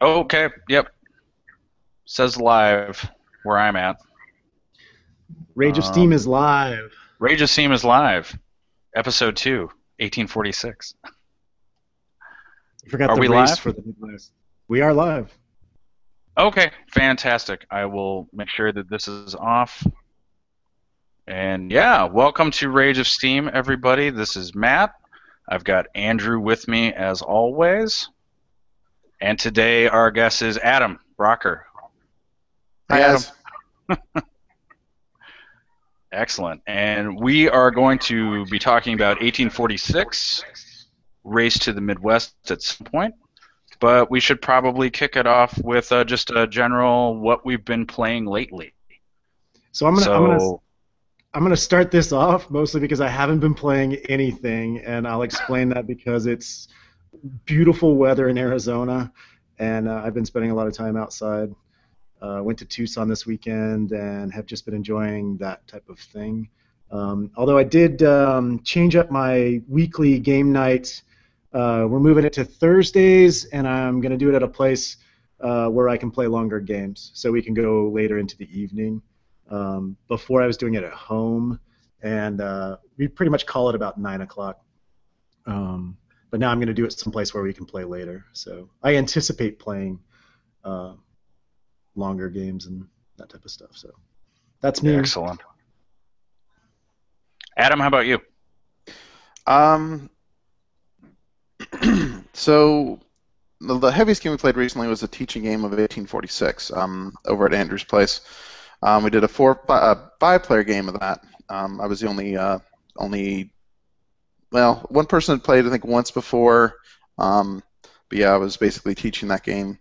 Okay. Yep. Says live where I'm at. Rage of Um, Steam is live. Rage of Steam is live. Episode 2, 1846. You forgot Are the we race live? for the Midwest. We are live. Okay, fantastic. I will make sure that this is off. And yeah, welcome to Rage of Steam, everybody. This is Matt. I've got Andrew with me as always. And today our guest is Adam Rocker. Hi, Adam. Excellent. And we are going to be talking about 1846, Race to the Midwest at some point. But we should probably kick it off with uh, just a general what we've been playing lately. So I'm gonna, so, I'm gonna I'm gonna start this off mostly because I haven't been playing anything, and I'll explain that because it's beautiful weather in Arizona, and uh, I've been spending a lot of time outside. Uh, went to Tucson this weekend and have just been enjoying that type of thing. Um, although I did um, change up my weekly game night. Uh, we're moving it to Thursdays, and I'm going to do it at a place uh, where I can play longer games, so we can go later into the evening. Um, before I was doing it at home, and uh, we pretty much call it about nine o'clock. Um, but now I'm going to do it someplace where we can play later. So I anticipate playing uh, longer games and that type of stuff. So that's me. excellent. Adam, how about you? Um, so the, the heaviest game we played recently was a teaching game of 1846 um, over at Andrew's place. Um, we did a four a five-player game of that. Um, I was the only uh, only well one person had played I think once before, um, but yeah I was basically teaching that game,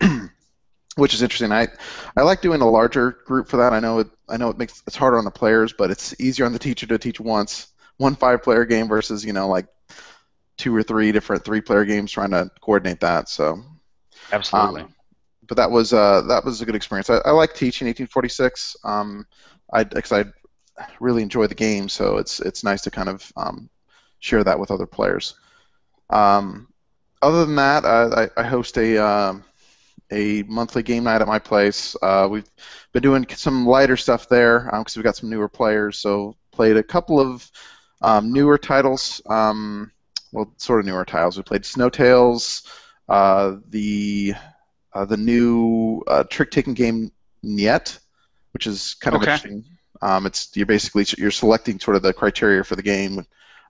which is interesting. I I like doing a larger group for that. I know it I know it makes it's harder on the players, but it's easier on the teacher to teach once one five-player game versus you know like two or three different three-player games trying to coordinate that. So Absolutely. um, but that was uh, that was a good experience. I, I like teaching 1846. Um, I because I really enjoy the game, so it's it's nice to kind of um, share that with other players. Um, other than that, I, I- host a um, a monthly game night at my place. Uh, we've been doing some lighter stuff there because we've got some newer players. So played a couple of um, newer titles. Um, well, sort of newer titles. We played Snow Tales, uh, the uh, the new uh, trick-taking game Nyet, which is kind of Okay. interesting. Um, it's you're basically you're selecting sort of the criteria for the game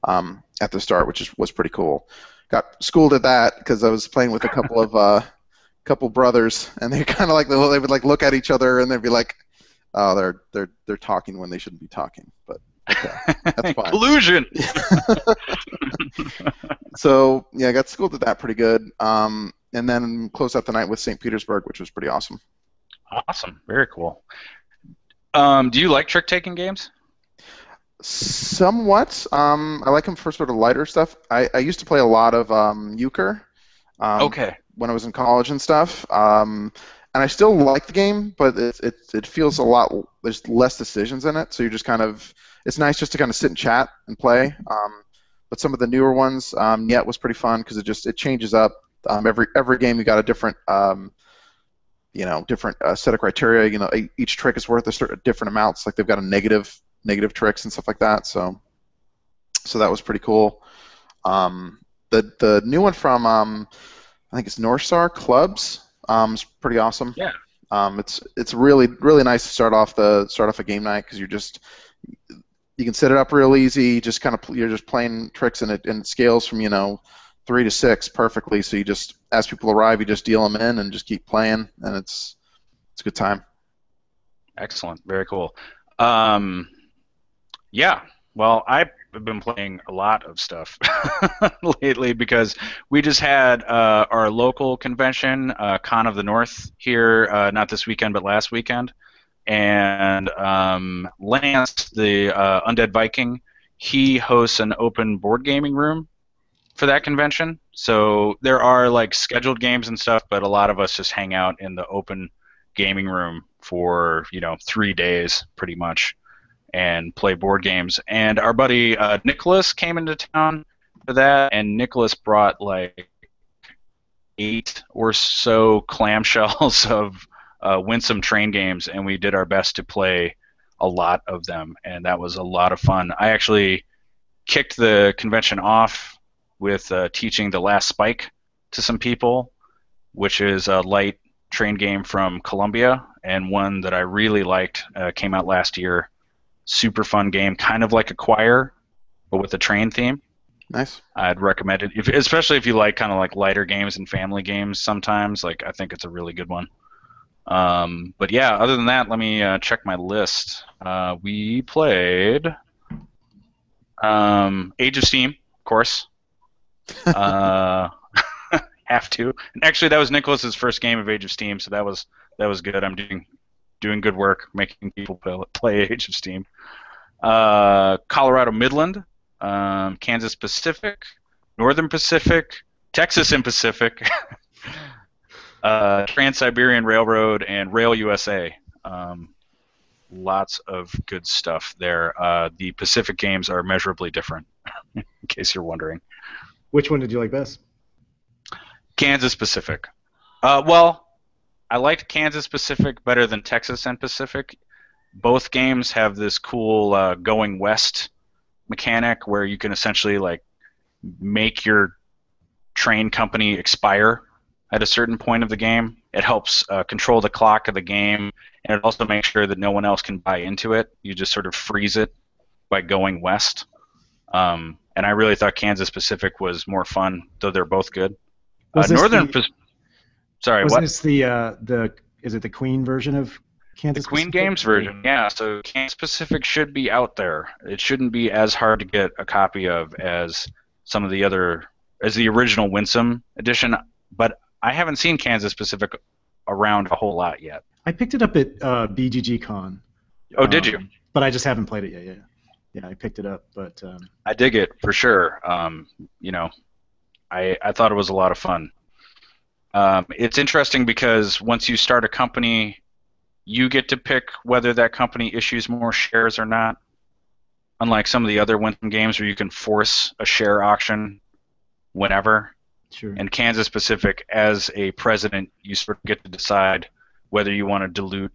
um, at the start, which is was pretty cool. Got schooled at that because I was playing with a couple of uh, couple brothers, and they kind of like they would like look at each other and they'd be like, "Oh, they're they're they're talking when they shouldn't be talking." But okay, that's fine. Collusion. so yeah, I got schooled at that pretty good. Um, and then closed out the night with St. Petersburg, which was pretty awesome. Awesome. Very cool. Um, do you like trick taking games? Somewhat. Um, I like him for sort of lighter stuff. I, I used to play a lot of um, euchre um, okay. when I was in college and stuff. Um, and I still like the game, but it, it, it feels a lot. There's less decisions in it, so you're just kind of. It's nice just to kind of sit and chat and play. Um, but some of the newer ones, um, Nyet was pretty fun because it just it changes up. Um, every every game you got a different. Um, you know, different uh, set of criteria. You know, each trick is worth a certain different amounts. Like they've got a negative negative tricks and stuff like that. So, so that was pretty cool. Um, the the new one from um, I think it's North Star Clubs. Um, is pretty awesome. Yeah. Um, it's it's really really nice to start off the start off a game night because you're just you can set it up real easy. Just kind of you're just playing tricks and it and it scales from you know three to six perfectly. So you just as people arrive, you just deal them in and just keep playing, and it's it's a good time. Excellent. Very cool. Um, yeah. Well, I've been playing a lot of stuff lately because we just had uh, our local convention, uh, Con of the North, here, uh, not this weekend, but last weekend. And um, Lance, the uh, Undead Viking, he hosts an open board gaming room for that convention. So there are like scheduled games and stuff, but a lot of us just hang out in the open gaming room for you know three days pretty much and play board games and our buddy uh, nicholas came into town for that and nicholas brought like eight or so clamshells of uh, Winsome train games, and we did our best to play a lot of them, and that was a lot of fun. I actually kicked the convention off with uh, teaching the last spike to some people, which is a light train game from Columbia, and one that I really liked. Uh, came out last year. Super fun game, kind of like Acquire, but with a train theme. Nice. I'd recommend it, if, especially if you like kind of like lighter games and family games. Sometimes, like I think it's a really good one. Um, but yeah, other than that, let me uh, check my list. Uh, we played um, Age of Steam, of course. uh, have to. And actually, that was Nicholas's first game of Age of Steam, so that was that was good. I'm doing doing good work making people play, Age of Steam. Uh, Colorado Midland, um, Kansas Pacific, Northern Pacific, Texas and Pacific, uh, Trans Siberian Railroad, and Rail USA. Um, lots of good stuff there. Uh, the Pacific games are measurably different, in case you're wondering. Which one did you like best? Kansas Pacific. Uh, well, I liked Kansas Pacific better than Texas and Pacific. Both games have this cool uh, going west mechanic where you can essentially like make your train company expire at a certain point of the game. It helps uh, control the clock of the game, and it also makes sure that no one else can buy into it. You just sort of freeze it by going west. Um, and I really thought Kansas Pacific was more fun, though they're both good. Uh, Northern, the- Pac- sorry, Was what? this the uh, the is it the Queen version of Kansas? The Queen Pacific? Games version, yeah. So Kansas Pacific should be out there. It shouldn't be as hard to get a copy of as some of the other, as the original Winsome edition. But I haven't seen Kansas Pacific around a whole lot yet. I picked it up at uh, BGG Con. Oh, did you? um, But I just haven't played it yet. Yeah, yeah, I picked it up, but um, I dig it for sure. Um, you know, I I thought it was a lot of fun. Um, it's interesting because once you start a company, you get to pick whether that company issues more shares or not. Unlike some of the other Winsome games where you can force a share auction whenever. sure. In Kansas Pacific, as a president, you sort of get to decide whether you want to dilute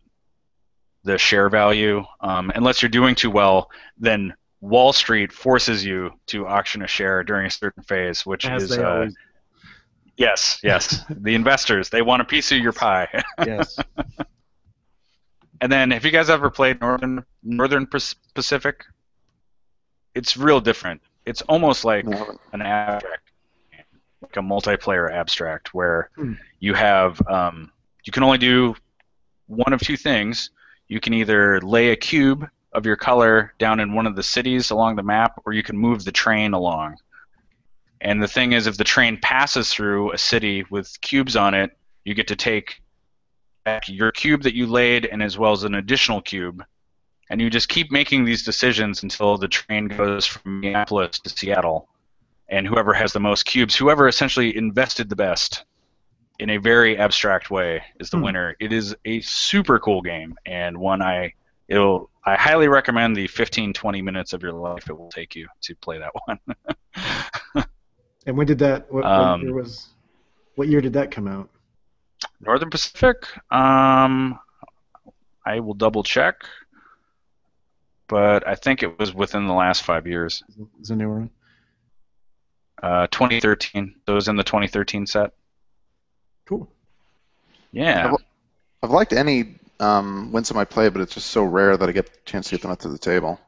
the share value. Um, unless you're doing too well, then Wall Street forces you to auction a share during a certain phase, which As is uh, yes, yes. the investors they want a piece of your pie. yes. and then, have you guys ever played Northern Northern Pac- Pacific? It's real different. It's almost like No, an abstract, like a multiplayer abstract, where Hmm. you have um, you can only do one of two things. You can either lay a cube of your color down in one of the cities along the map, or you can move the train along. And the thing is, if the train passes through a city with cubes on it, you get to take back your cube that you laid, and as well as an additional cube. And you just keep making these decisions until the train goes from Minneapolis to Seattle. And whoever has the most cubes, whoever essentially invested the best in a very abstract way, is the Hmm. winner. It is a super cool game and one I it'll I highly recommend the 15 20 minutes of your life it will take you to play that one. And when did that? What, Um, year was? What year did that come out? Northern Pacific. Um, I will double check, but I think it was within the last five years. Is it a newer one? Uh, 2013. So it was in the 2013 set. Cool. Yeah. I've liked any um, Winsome I play, but it's just so rare that I get the chance to get them up to the table.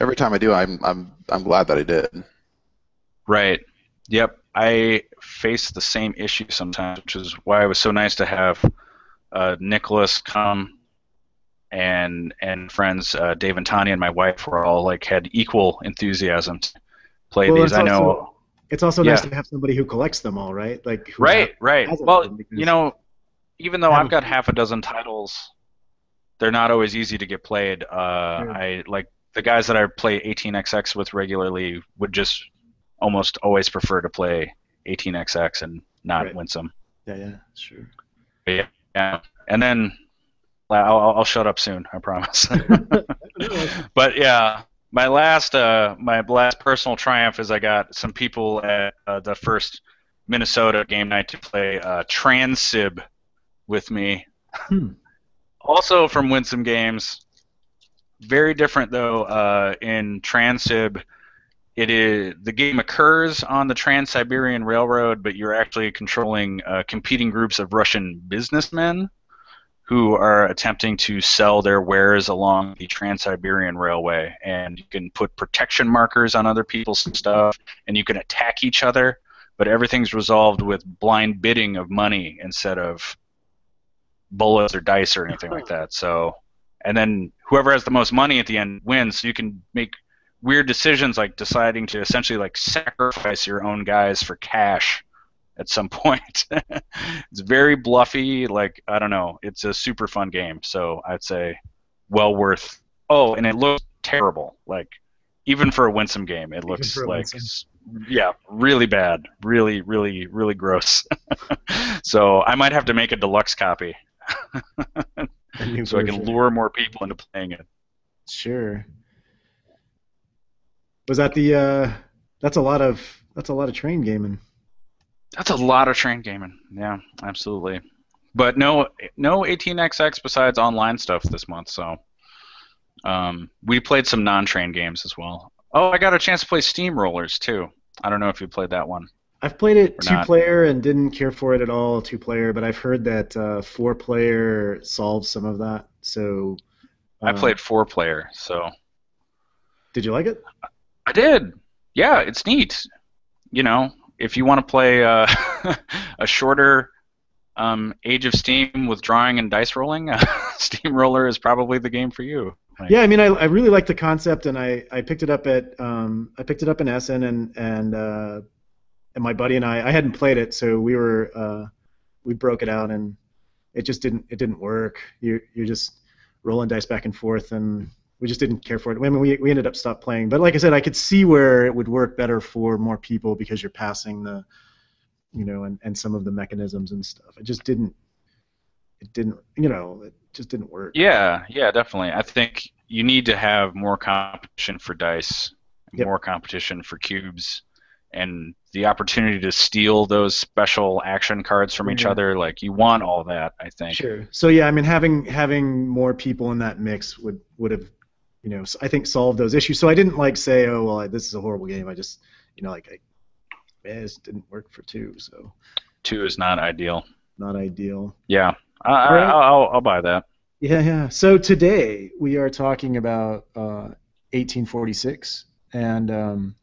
Every time I do, I'm I'm I'm glad that I did. Right. Yep. I face the same issue sometimes, which is why it was so nice to have uh, Nicholas come and and friends uh, Dave and Tanya and my wife were all like had equal enthusiasm to play Well, these. I know. also- It's also nice to have somebody who collects them all, right? Like who Right. Right. Well, of them, because- you know, even though I've got half a dozen titles, they're not always easy to get played. Uh, Sure. I like the guys that I play 18xx with regularly would just almost always prefer to play 18xx and not Right. Winsome. Yeah, yeah, sure. Yeah, and then I'll, I'll- I'll shut up soon. I promise. but yeah, my last uh, my last personal triumph is I got some people at uh, the first Minnesota game night to play uh, Transib with me. Hmm. Also from Winsome Games. Very different though. Uh, in Transib, it is the game occurs on the Trans-Siberian Railroad, but you're actually controlling uh, competing groups of Russian businessmen who are attempting to sell their wares along the Trans-Siberian Railway, and you can put protection markers on other people's stuff, and you can attack each other, but everything's resolved with blind bidding of money instead of bullets or dice or anything like that. So, and then whoever has the most money at the end wins. So you can make weird decisions like deciding to essentially like sacrifice your own guys for cash at some point. it's very bluffy. Like I don't know. It's a super fun game. So I'd say well worth. Oh, and it looks terrible. Like even for a winsome game, it looks like yeah, really bad. Really, really, really gross. so I might have to make a deluxe copy so I can lure more people into playing it. Sure. Was that the? Uh, that's a lot of. That's a lot of train gaming. That's a lot of train gaming. Yeah, absolutely. But no, no 18xx besides online stuff this month. So um, we played some non-train games as well. Oh, I got a chance to play Steamrollers too. I don't know if you played that one. I've played it two-player and didn't care for it at all two player, but I've heard that uh, four player solves some of that. So I played four-player, so Did you like it? I did. Yeah, it's neat. You know, if you want to play uh, a shorter um, Age of Steam with drawing and dice rolling, Steamroller is probably the game for you. Like, Yeah, I mean, I, I really like the concept, and I, I picked it up at um, I picked it up in Essen, and and uh, and my buddy and I I hadn't played it, so we were uh, we broke it out, and it just didn't it didn't work. You you're just rolling dice back and forth, and we just didn't care for it. I mean, we we ended up stopped playing, but like I said, I could see where it would work better for more people because you're passing the, you know, and and some of the mechanisms and stuff. It just didn't. It didn't, you know, it just didn't work. Yeah, yeah, definitely. I think you need to have more competition for dice, Yep. more competition for cubes, and the opportunity to steal those special action cards from each Yeah. other. Like you want all that, I think. Sure. So yeah, I mean, having having more people in that mix would would have, you know, I think solve those issues. So I didn't like say, oh well, I, this is a horrible game. I just, you know, like I, eh, it just didn't work for two, so Two is not ideal. not ideal. Yeah, I, I, Alright. I'll, I'll, I'll buy that. Yeah, yeah. So today we are talking about uh, 1846, and um,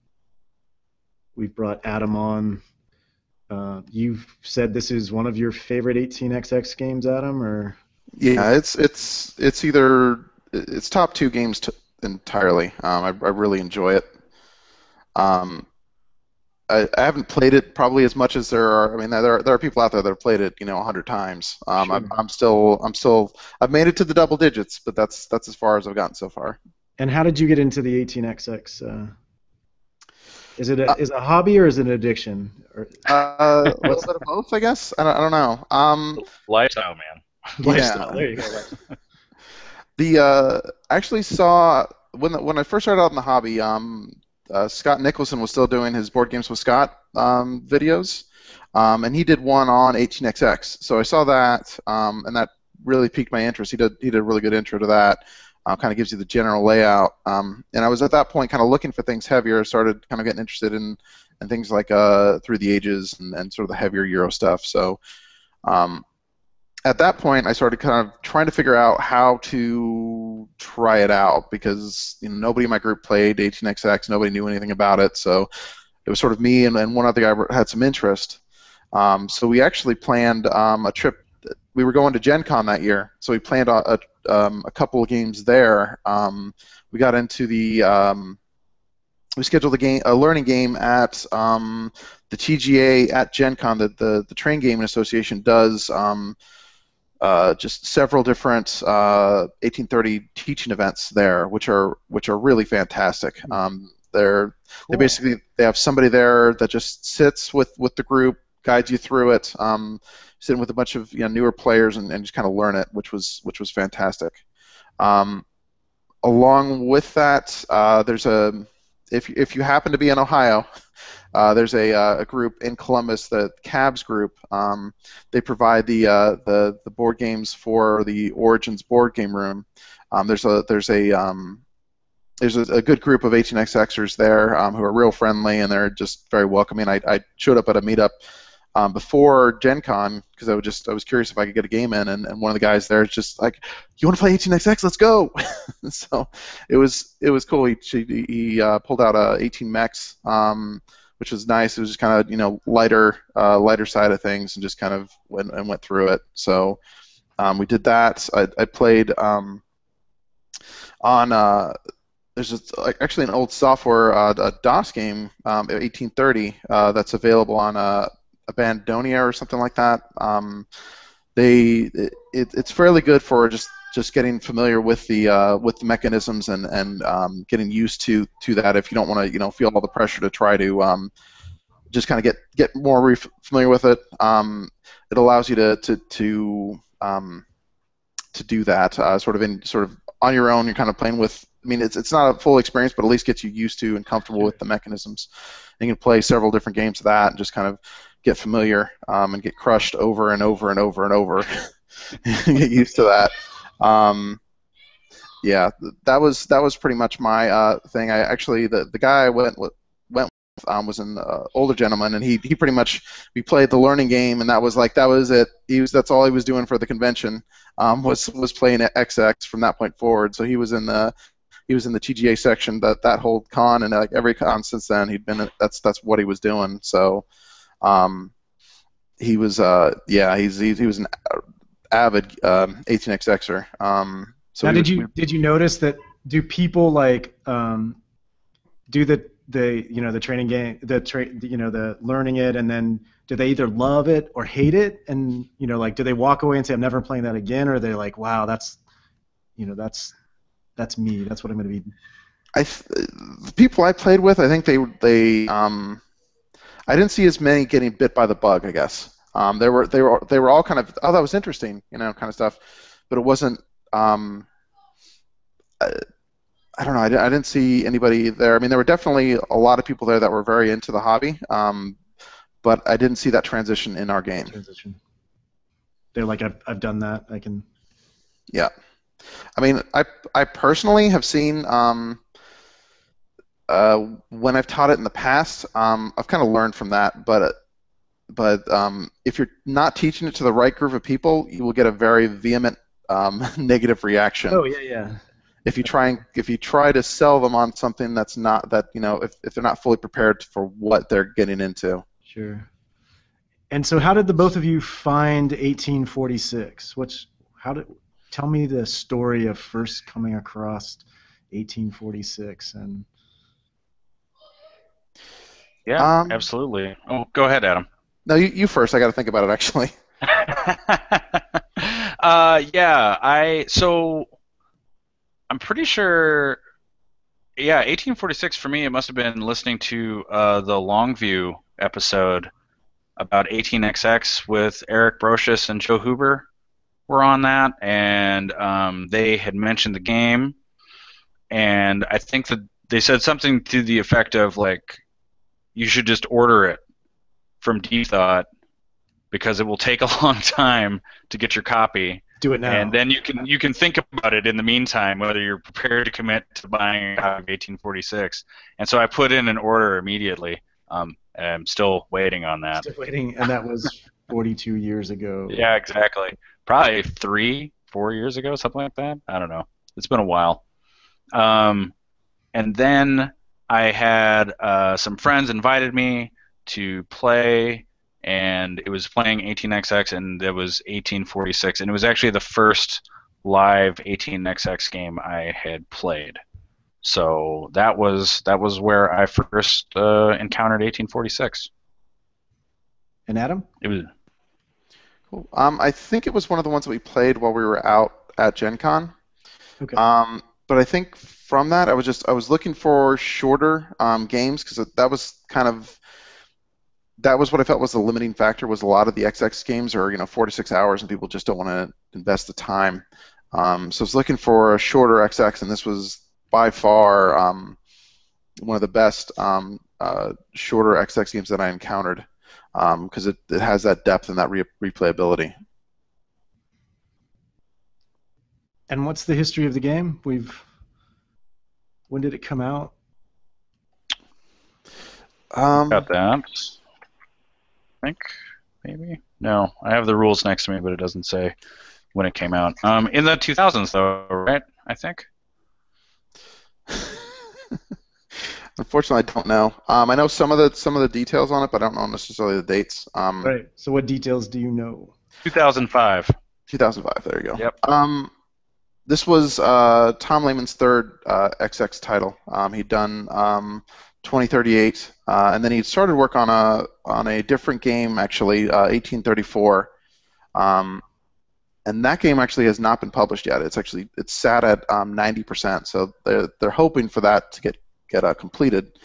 we've brought Adam on. Uh, you've said this is one of your favorite 18xx games, Adam, or Yeah, it's it's it's either it's top two games t- entirely. Um, I, I really enjoy it. Um, I, I haven't played it probably as much as there are. I mean, there are, there are people out there that have played it, you know, a hundred times. Um, I'm, Sure. I'm still I'm still I've made it to the double digits, but that's that's as far as I've gotten so far. And how did you get into the 18xx? Uh, is it a, Uh, is it a hobby or is it an addiction? Uh, a little bit of both, I guess. I don't, I don't know. Um, Lifestyle, man. lifestyle. There you go. The uh, I actually saw when the, when I first started out in the hobby, um, uh, Scott Nicholson was still doing his board games with Scott um, videos, um, and he did one on 18xx. So I saw that, um, and that really piqued my interest. He did he did a really good intro to that. Uh, kind of gives you the general layout. Um, and I was at that point kind of looking for things heavier. Started kind of getting interested in in things like uh, Through the Ages and, and sort of the heavier Euro stuff. So. Um, at that point, I started kind of trying to figure out how to try it out because you know, nobody in my group played 18xx, nobody knew anything about it, so it was sort of me and, and one other guy had some interest. Um, so we actually planned um, a trip. We were going to Gen Con that year, so we planned a, a, um, a couple of games there. Um, we got into the um, we scheduled a game, a learning game at um, the TGA at Gen Con. The, the Train Gaming Association does uh, just several different uh, 1830 teaching events there, which are which are really fantastic. Um, they're they basically they have somebody there that just sits with with the group, guides you through it, um, sitting with a bunch of you know, newer players and, and just kind of learn it, which was which was fantastic. Um, along with that, uh, there's a if if you happen to be in Ohio, Uh, there's a, uh, a group in Columbus, the Cabs group. Um, they provide the, uh, the the board games for the Origins board game room. Um, there's a there's a um, there's a, a, good group of 18xxers there um, who are real friendly and they're just very welcoming. I, I showed up at a meetup um, before Gen Con because I was just I was curious if I could get a game in, and, and one of the guys there is just like, "You want to play 18xx? Let's go!" so it was it was cool. He he uh, pulled out a 18Mex, um, which was nice. It was just kind of you know lighter uh, lighter side of things, and just kind of went and went through it. So um, we did that. I, I played um, on. Uh, there's actually an old software uh, a DOS game, um, 1830, uh, that's available on uh, Abandonia or something like that. Um, they it, it's fairly good for just just getting familiar with the uh, with the mechanisms and and um, getting used to to that. If you don't want to you know feel all the pressure to try to um, just kind of get get more familiar with it, um, it allows you to to to um, to do that uh, sort of in sort of on your own. You're kind of playing with. I mean, it's it's not a full experience, but at least gets you used to and comfortable with the mechanisms. And you can play several different games of that and just kind of get familiar um, and get crushed over and over and over and over. get used to that. Um, yeah, that was that was pretty much my uh, thing. I actually the the guy I went with um, was an uh, older gentleman, and he he pretty much we played the learning game, and that was like that was it. He was that's all he was doing for the convention um, was was playing at XX from that point forward. So he was in the he was in the TGA section that that whole con, and like every con since then he'd been that's that's what he was doing. So um, he was, uh, yeah, he's, he, he was an avid um, 18xxer. Um, so now, did you did you notice that? Do people like um, do the the you know the training game the tra- you know the learning it and then do they either love it or hate it and you know like do they walk away and say I'm never playing that again or they're they like wow that's you know that's that's me that's what I'm going to be I th- the people I played with I think they they um I didn't see as many getting bit by the bug. I guess um, they were they were they were all kind of oh that was interesting, you know, kind of stuff, but it wasn't. Um, I, I don't know. I, I, didn't see anybody there. I mean, there were definitely a lot of people there that were very into the hobby, um, but I didn't see that transition in our game. Transition. They're like, I've, I've done that. I can. Yeah, I mean, I I personally have seen um, uh, when I've taught it in the past, um, I've kind of learned from that. But but um, if you're not teaching it to the right group of people, you will get a very vehement um, negative reaction. Oh yeah, yeah. If you try and if you try to sell them on something that's not that you know if, if they're not fully prepared for what they're getting into. Sure. And so, how did the both of you find 1846? What's how did tell me the story of first coming across 1846 and yeah, um, absolutely. Oh, go ahead, Adam. No, you, you first. I got to think about it actually. uh, yeah, I so I'm pretty sure. Yeah, 1846 for me. It must have been listening to uh, the Longview episode about 18xx with Eric Brosius and Joe Huber were on that, and um, they had mentioned the game, and I think that they said something to the effect of like you should just order it from Deep Thought because it will take a long time to get your copy. Do it now. And then you can you can think about it in the meantime whether you're prepared to commit to buying a copy of 1846. And so I put in an order immediately. Um, I'm still waiting on that. Still waiting, and that was 42 years ago. Yeah, exactly. Probably three, four years ago, something like that. I don't know. It's been a while. Um, and then I had uh, some friends invited me to play, and it was playing 18xx, and it was 1846, and it was actually the first live 18xx game I had played. So that was that was where I first uh, encountered 1846. And Adam? It was. Cool. Um, I think it was one of the ones that we played while we were out at Gen Con. Okay. Um, but I think from that, I was just I was looking for shorter um, games because that was kind of that was what I felt was the limiting factor. Was a lot of the XX games are you know four to six hours, and people just don't want to invest the time. Um, so I was looking for a shorter XX, and this was by far um, one of the best um, uh, shorter XX games that I encountered because um, it, it has that depth and that re- replayability. And what's the history of the game? We've when did it come out? Um, Got that. I think maybe. No, I have the rules next to me, but it doesn't say when it came out. Um, in the 2000s, though, right? I think. Unfortunately, I don't know. Um, I know some of the some of the details on it, but I don't know necessarily the dates. Um, right. So, what details do you know? 2005. 2005. There you go. Yep. Um, this was uh, Tom Lehmann's third uh, XX title. Um, he'd done um, 2038, uh, and then he started work on a on a different game actually, 1834. Uh, um, and that game actually has not been published yet. It's actually it's sat at um, 90%, so they're they're hoping for that to get get uh, completed.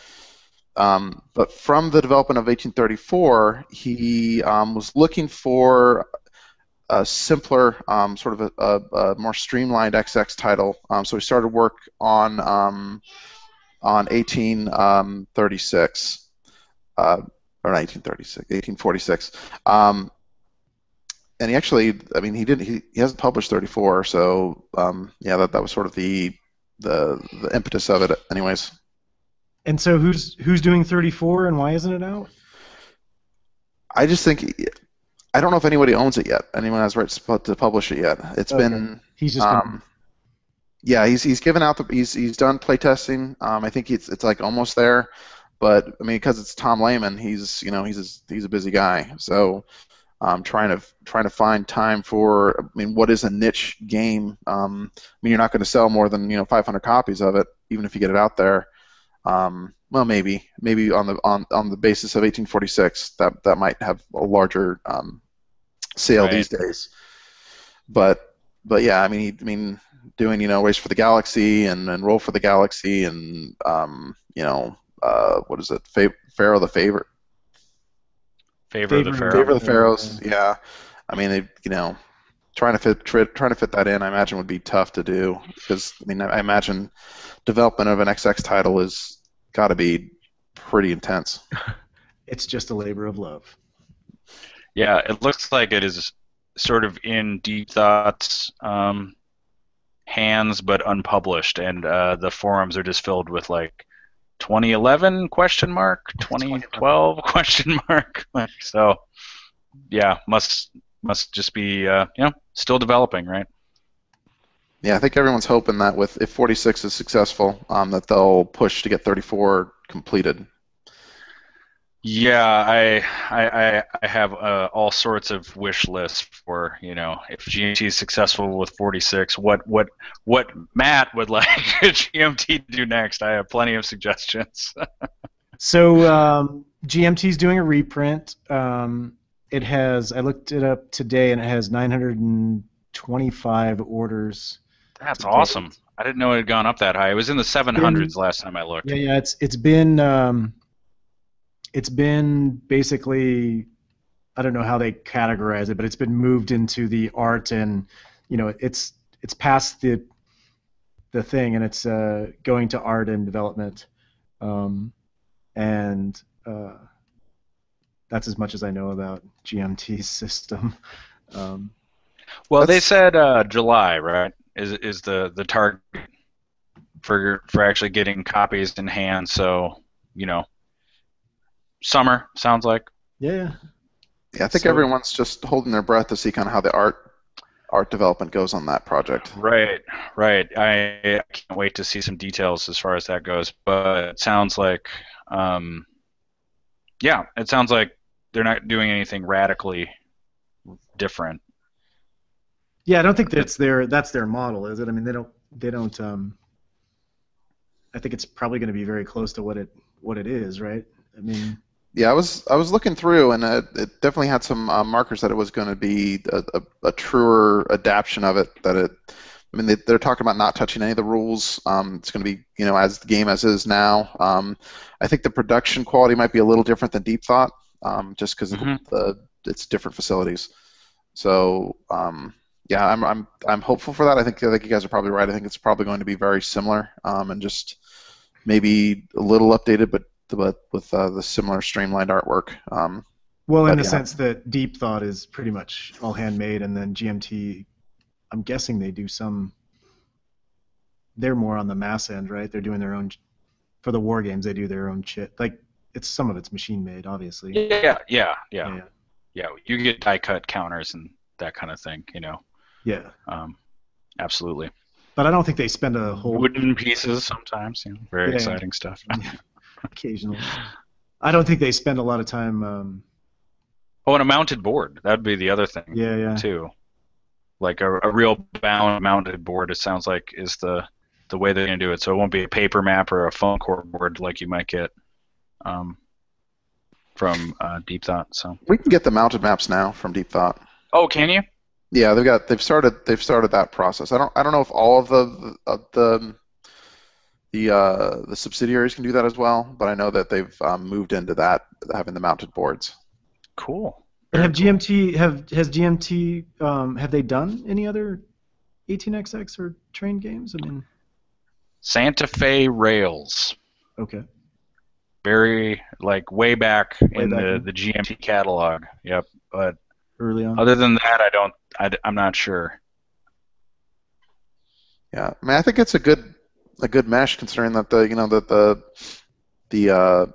Um, but from the development of 1834, he um, was looking for a simpler, um, sort of a, a, a, more streamlined XX title. Um, so he started work on on 1836 uh, or 1936, 1846 and he actually, I mean, he didn't. He, he hasn't published 34, so um, yeah, that, that was sort of the the the impetus of it, anyways. And so, who's who's doing 34, and why isn't it out? I just think I don't know if anybody owns it yet. Anyone has rights to publish it yet? It's okay. been he's just um, been... yeah, he's he's given out the he's he's done playtesting. Um, I think it's it's like almost there, but I mean because it's Tom Lehmann, he's you know he's a, he's a busy guy, so um, trying to trying to find time for. I mean, what is a niche game? Um, I mean, you're not going to sell more than you know 500 copies of it, even if you get it out there. Um, well, maybe maybe on the on, on the basis of 1846, that that might have a larger um, sale right. these days. But but yeah, I mean, I mean, doing you know race for the galaxy and, and roll for the galaxy and um, you know uh, what is it, Pharaoh the favorite Favor, favor of the Pharaoh. Favor of the Pharaohs. Yeah, I mean, they, you know, trying to fit trying to fit that in, I imagine would be tough to do because I mean, I imagine development of an XX title is got to be pretty intense. it's just a labor of love. Yeah, it looks like it is sort of in Deep Thoughts um, hands, but unpublished, and uh, the forums are just filled with like 2011 question mark 2012 question mark. So yeah must must just be uh, you know still developing right? Yeah i think everyone's hoping that with if 46 is successful um, that they'll push to get 34 completed yeah, I I I have uh, all sorts of wish lists for you know if GMT is successful with 46, what what what Matt would like GMT to do next. I have plenty of suggestions. so um, GMT is doing a reprint. Um, it has I looked it up today and it has 925 orders. That's awesome. I didn't know it had gone up that high. It was in the 700s last time I looked. Yeah, yeah. It's it's been. Um, it's been basically I don't know how they categorize it, but it's been moved into the art and you know it's it's past the the thing and it's uh, going to art and development, um, and uh, that's as much as I know about GMT's system. Um, well, they said uh, July, right? Is is the the target for for actually getting copies in hand? So you know, summer sounds like. Yeah. Yeah, I think so, everyone's just holding their breath to see kind of how the art art development goes on that project. Right, right. I, can't wait to see some details as far as that goes. But it sounds like, um, yeah, it sounds like they're not doing anything radically different. Yeah, I don't think that's their that's their model, is it? I mean, they don't they don't. Um, I think it's probably going to be very close to what it what it is, right? I mean. Yeah, I was I was looking through, and it, it definitely had some uh, markers that it was going to be a, a, a, truer adaptation of it. That it, I mean, they, are talking about not touching any of the rules. Um, it's going to be you know as the game as is now. Um, I think the production quality might be a little different than Deep Thought, um, just because mm-hmm. the it's different facilities. So um, yeah, I'm I'm I'm hopeful for that. I think I think you guys are probably right. I think it's probably going to be very similar, um, and just maybe a little updated, but but with uh, the similar streamlined artwork. Um, Well, in the yeah. sense that Deep Thought is pretty much all handmade, and then GMT, I'm guessing they do some. They're more on the mass end, right? They're doing their own. For the war games, they do their own shit. Like it's some of it's machine made, obviously. Yeah, yeah, yeah, yeah. yeah. You get die cut counters and that kind of thing. You know, Yeah. um, absolutely. But I don't think they spend a whole Wooden pieces sometimes. You know, very Yeah. exciting stuff. Occasionally. I don't think they spend a lot of time. Um, Oh, and a mounted board. That'd be the other thing yeah, yeah. too. Like a, a real bound mounted board. It sounds like is the the way they're gonna do it. So it won't be a paper map or a foam core board like you might get um, from uh, Deep Thought. So. we can get the mounted maps now from Deep Thought. Oh, can you? Yeah, they've got they've started they've started that process. I don't I don't know if all of the of the the uh, the subsidiaries can do that as well, but I know that they've um, moved into that having the mounted boards. Cool. And have GMT have has GMT um, have they done any other 18xx or train games? I mean, Santa Fe Rails. okay. Very like way back in back the, in. the GMT catalog. Yep. But Early on. other than that, I don't. I, I, am not sure. Yeah, I mean I think it's a good a good mesh considering that the you know that the the uh,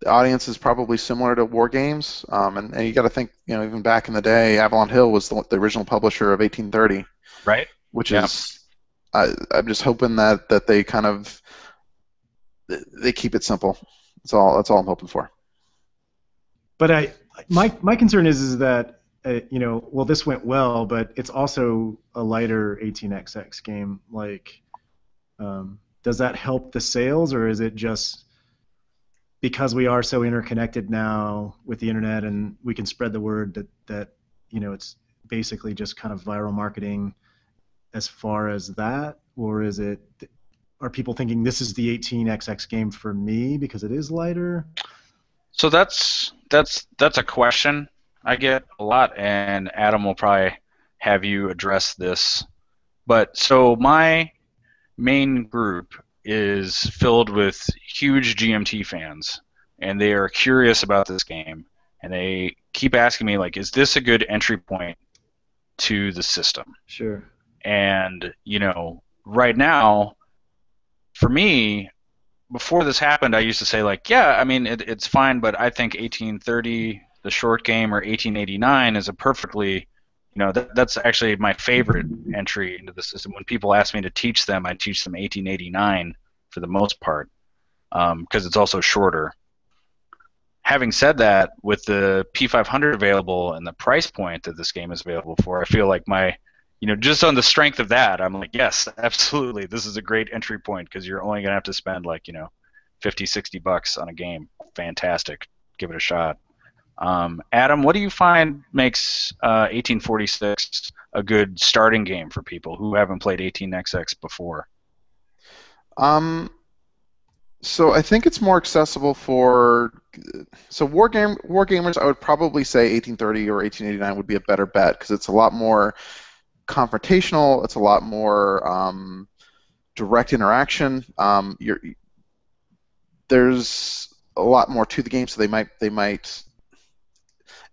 the audience is probably similar to war games, um, and, and you got to think you know even back in the day, Avalon Hill was the, the original publisher of 1830. Right. which Yeah. is I, I'm just hoping that that they kind of they keep it simple. That's all. That's all I'm hoping for. But I, my my concern is is that uh, you know, well, this went well, but it's also a lighter 18xx game. Like, um, does that help the sales, or is it just because we are so interconnected now with the internet and we can spread the word that that you know it's basically just kind of viral marketing as far as that, or is it? Are people thinking this is the 18xx game for me because it is lighter? So that's that's that's a question I get a lot, and Adam will probably have you address this. But so my main group is filled with huge GMT fans, and they are curious about this game, and they keep asking me like, "Is this a good entry point to the system?" Sure. And you know, right now, for me, before this happened, I used to say like, yeah, I mean, it, it's fine, but I think 1830, the short game, or 1889 is a perfectly, you know, that, that's actually my favorite entry into the system. When people ask me to teach them, I teach them 1889 for the most part, um, because it's also shorter. Having said that, with the P500 available and the price point that this game is available for, I feel like my you know, just on the strength of that, I'm like, yes, absolutely, this is a great entry point because you're only gonna have to spend like, you know, 50, 60 bucks on a game. Fantastic, give it a shot. Um, Adam, what do you find makes uh, 1846 a good starting game for people who haven't played 18xx before? Um, so I think it's more accessible for so war game war gamers. I would probably say 1830 or 1889 would be a better bet because it's a lot more confrontational. It's a lot more um, direct interaction. Um, there's a lot more to the game, so they might they might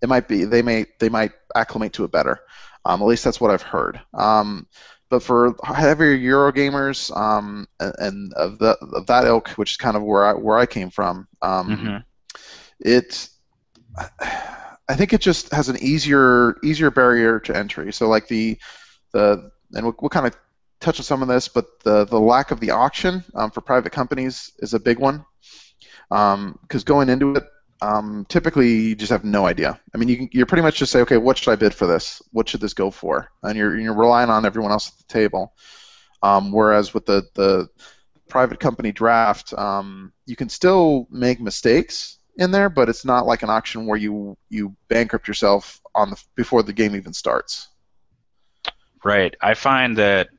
it might be they may they might acclimate to it better. Um, at least that's what I've heard. Um, but for heavier Euro gamers um, and, of, the, of that ilk, which is kind of where I where I came from, um, Mhm. it I think it just has an easier easier barrier to entry. So like the the and we'll, we'll kind of touch on some of this, but the the lack of the auction um, for private companies is a big one. Because going into it, um, typically you just have no idea. I mean, you can, you're pretty much just say, okay, what should I bid for this? What should this go for? And you're you're relying on everyone else at the table. Um, whereas with the the private company draft, um, you can still make mistakes in there, but it's not like an auction where you you bankrupt yourself on the before the game even starts. Right. I find that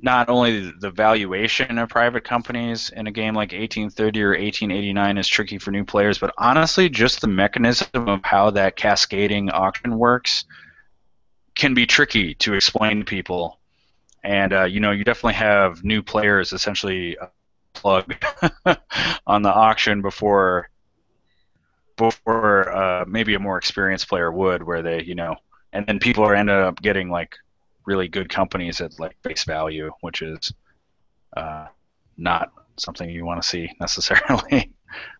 not only the valuation of private companies in a game like 1830 or 1889 is tricky for new players, but honestly, just the mechanism of how that cascading auction works can be tricky to explain to people. And uh, you know, you definitely have new players essentially uh, plug on the auction before before uh, maybe a more experienced player would, where they you know, and then people are ended up getting like really good companies at like face value, which is uh, not something you want to see necessarily.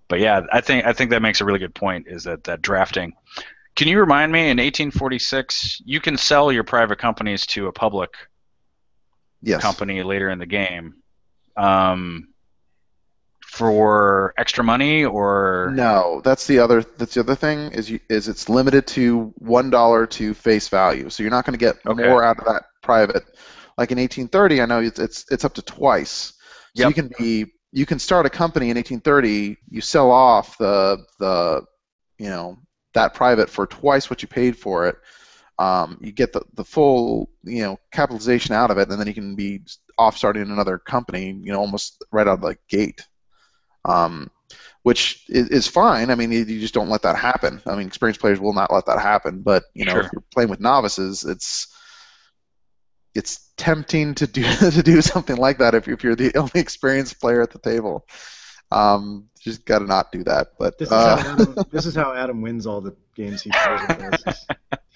but yeah, I think I think that makes a really good point. Is that that drafting? Can you remind me? In 1846, you can sell your private companies to a public yes. company later in the game. Um, for extra money or? No that's the other that's the other thing is you, is it's limited to one dollar to face value. So you're not going to get Okay. more out of that private. Like in 1830 i know it's it's, it's up to twice. So Yep. you can be you can start a company in 1830 you sell off the the you know that private for twice what you paid for it. Um, you get the, the full you know capitalization out of it and then you can be off starting another company you know almost right out of the gate um, which is, is fine. I mean, you, you just don't let that happen. I mean, experienced players will not let that happen. But you know, Sure. if you're playing with novices, it's it's tempting to do to do something like that if, if you're the only experienced player at the table. Um, just got to not do that. But This is, uh, how Adam, this is how Adam wins all the games he plays with us.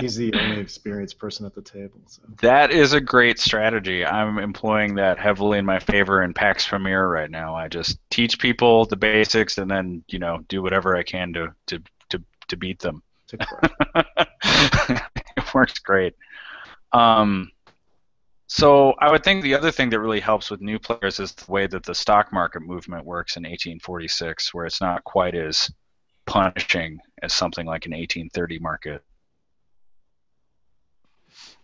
He's the only experienced person at the table. So. That is a great strategy. I'm employing that heavily in my favor in Pax Pamir right now. I just teach people the basics and then, you know, do whatever I can to to to, to beat them. It works great. Um, so I would think the other thing that really helps with new players is the way that the stock market movement works in 1846, where it's not quite as punishing as something like an 1830 market.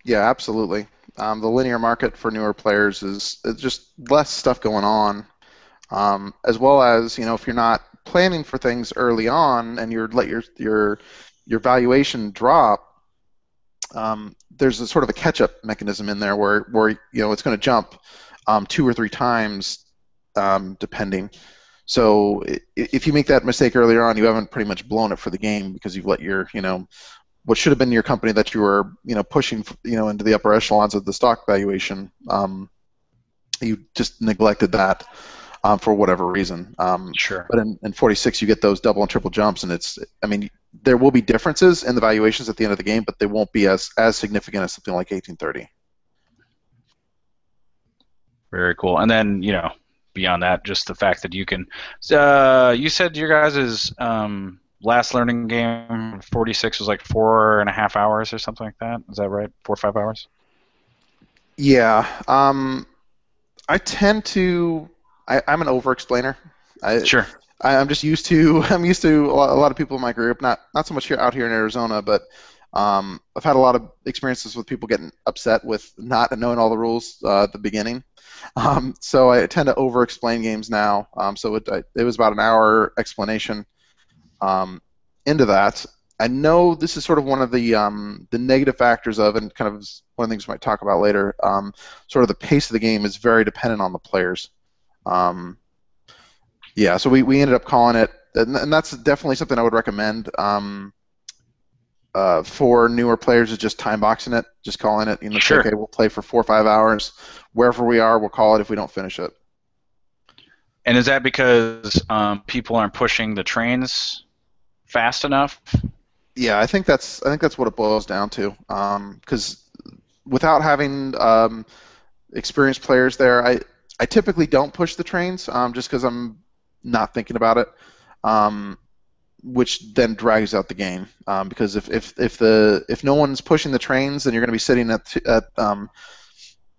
Yeah, absolutely. Um, the linear market for newer players is just less stuff going on, um, as well as you know if you're not planning for things early on and you're let your your your valuation drop, um, there's a sort of a catch-up mechanism in there where where you know it's going to jump um, two or three times um, depending. So if you make that mistake earlier on, you haven't pretty much blown it for the game because you've let your you know what should have been your company that you were, you know, pushing, you know, into the upper echelons of the stock valuation. Um, you just neglected that um, for whatever reason. Um, Sure. but in, in 46, you get those double and triple jumps, and it's, I mean, there will be differences in the valuations at the end of the game, but they won't be as as significant as something like 1830. Very cool. And then, you know, beyond that, just the fact that you can. Uh, you said your guys' um, last learning game, 46, was like four and a half hours or something like that. Is that right? Four or five hours? Yeah, um, I tend to, I, I'm an over-explainer. I, Sure. I, I'm just used to I'm used to a lot, of people in my group. Not not so much here out here in Arizona, but um, I've had a lot of experiences with people getting upset with not knowing all the rules uh, at the beginning. Um, so I tend to over-explain games now. Um, so it, it was about an hour explanation um, into that. I know this is sort of one of the um, the negative factors of, and kind of one of the things we might talk about later. Um, sort of the pace of the game is very dependent on the players. Um, yeah, so we, we ended up calling it, and, and that's definitely something I would recommend um, uh, for newer players is just time boxing it, just calling it. You know, Sure. okay, we'll play for four or five hours, wherever we are, we'll call it if we don't finish it. And is that because um, people aren't pushing the trains fast enough? Yeah, I think that's I think that's what it boils down to. Because without having um, experienced players there, I I typically don't push the trains um, just because I'm not thinking about it, um, which then drags out the game. Um, because if, if if the if no one's pushing the trains, then you're going to be sitting at at um,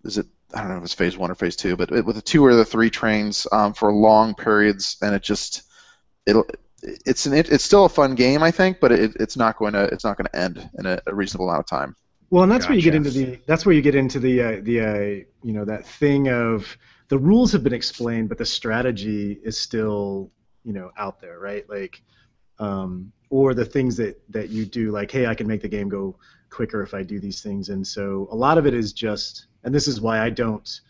is it I don't know if it's phase one or phase two, but with the two or the three trains um, for long periods, and it just it'll it's an it's still a fun game I think, but it, it's not going to it's not going to end in a, a reasonable amount of time. Well, and that's where you get into the that's where you get into the uh, the uh, you know that thing of the rules have been explained, but the strategy is still you know out there, right? Like, um, or the things that that you do, like, hey, I can make the game go quicker if I do these things, and so a lot of it is just, and this is why I don't.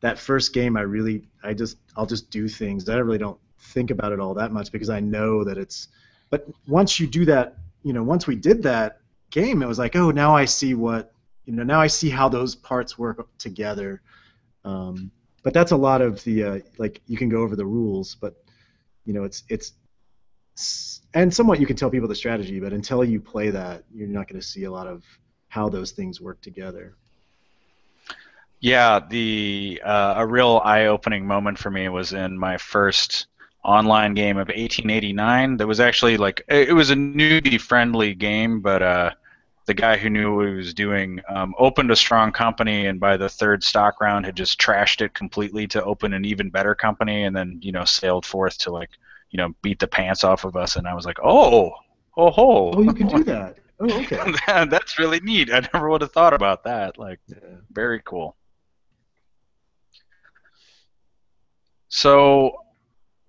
That first game, I really, I just, I'll just do things. I really don't think about it all that much because I know that it's. But once you do that, you know, once we did that, game, it was like, oh, now I see what you know. Now I see how those parts work together. Um, but that's a lot of the uh, like you can go over the rules, but you know it's it's and somewhat you can tell people the strategy, but until you play that, you're not going to see a lot of how those things work together. Yeah, the uh, a real eye-opening moment for me was in my first online game of 1889. That was actually like it was a newbie-friendly game, but uh, the guy who knew what he was doing um, opened a strong company, and by the third stock round had just trashed it completely to open an even better company, and then you know sailed forth to like you know beat the pants off of us. And I was like, oh, oh, ho. Oh, you can do that. Oh, okay. That's really neat. I never would have thought about that. Like, yeah. very cool. So,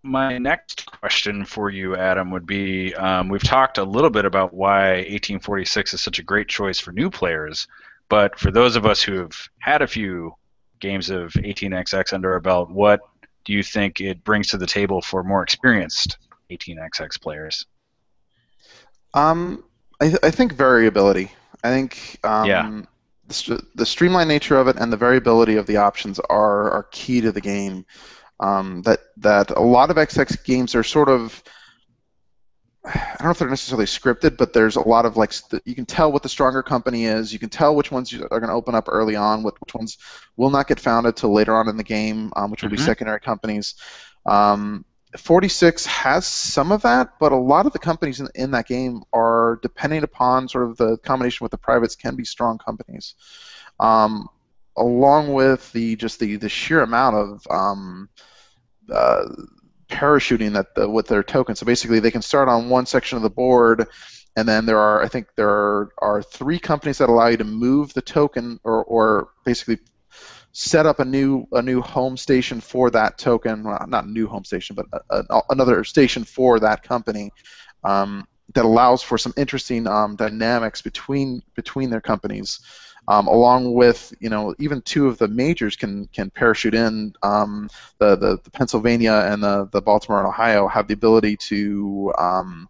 my next question for you, Adam, would be um, we've talked a little bit about why 1846 is such a great choice for new players, but for those of us who have had a few games of 18xx under our belt, what do you think it brings to the table for more experienced 18xx players? Um, I, th- I think variability. I think um, yeah. the, the streamlined nature of it and the variability of the options are, are key to the game. Um, that that a lot of XX games are sort of I don't know if they're necessarily scripted, but there's a lot of like you can tell what the stronger company is. You can tell which ones are going to open up early on, which ones will not get founded till later on in the game, um, which will mm-hmm. be secondary companies. Um, 46 has some of that, but a lot of the companies in, in that game are depending upon sort of the combination with the privates can be strong companies. Um, along with the just the, the sheer amount of um, uh, parachuting that the, with their token. So basically, they can start on one section of the board, and then there are I think there are, are three companies that allow you to move the token or, or basically set up a new a new home station for that token. Well, not new home station, but a, a, another station for that company. Um, that allows for some interesting um, dynamics between between their companies um, along with you know even two of the majors can can parachute in. Um, the, the, the Pennsylvania and the the Baltimore and Ohio have the ability to. Um,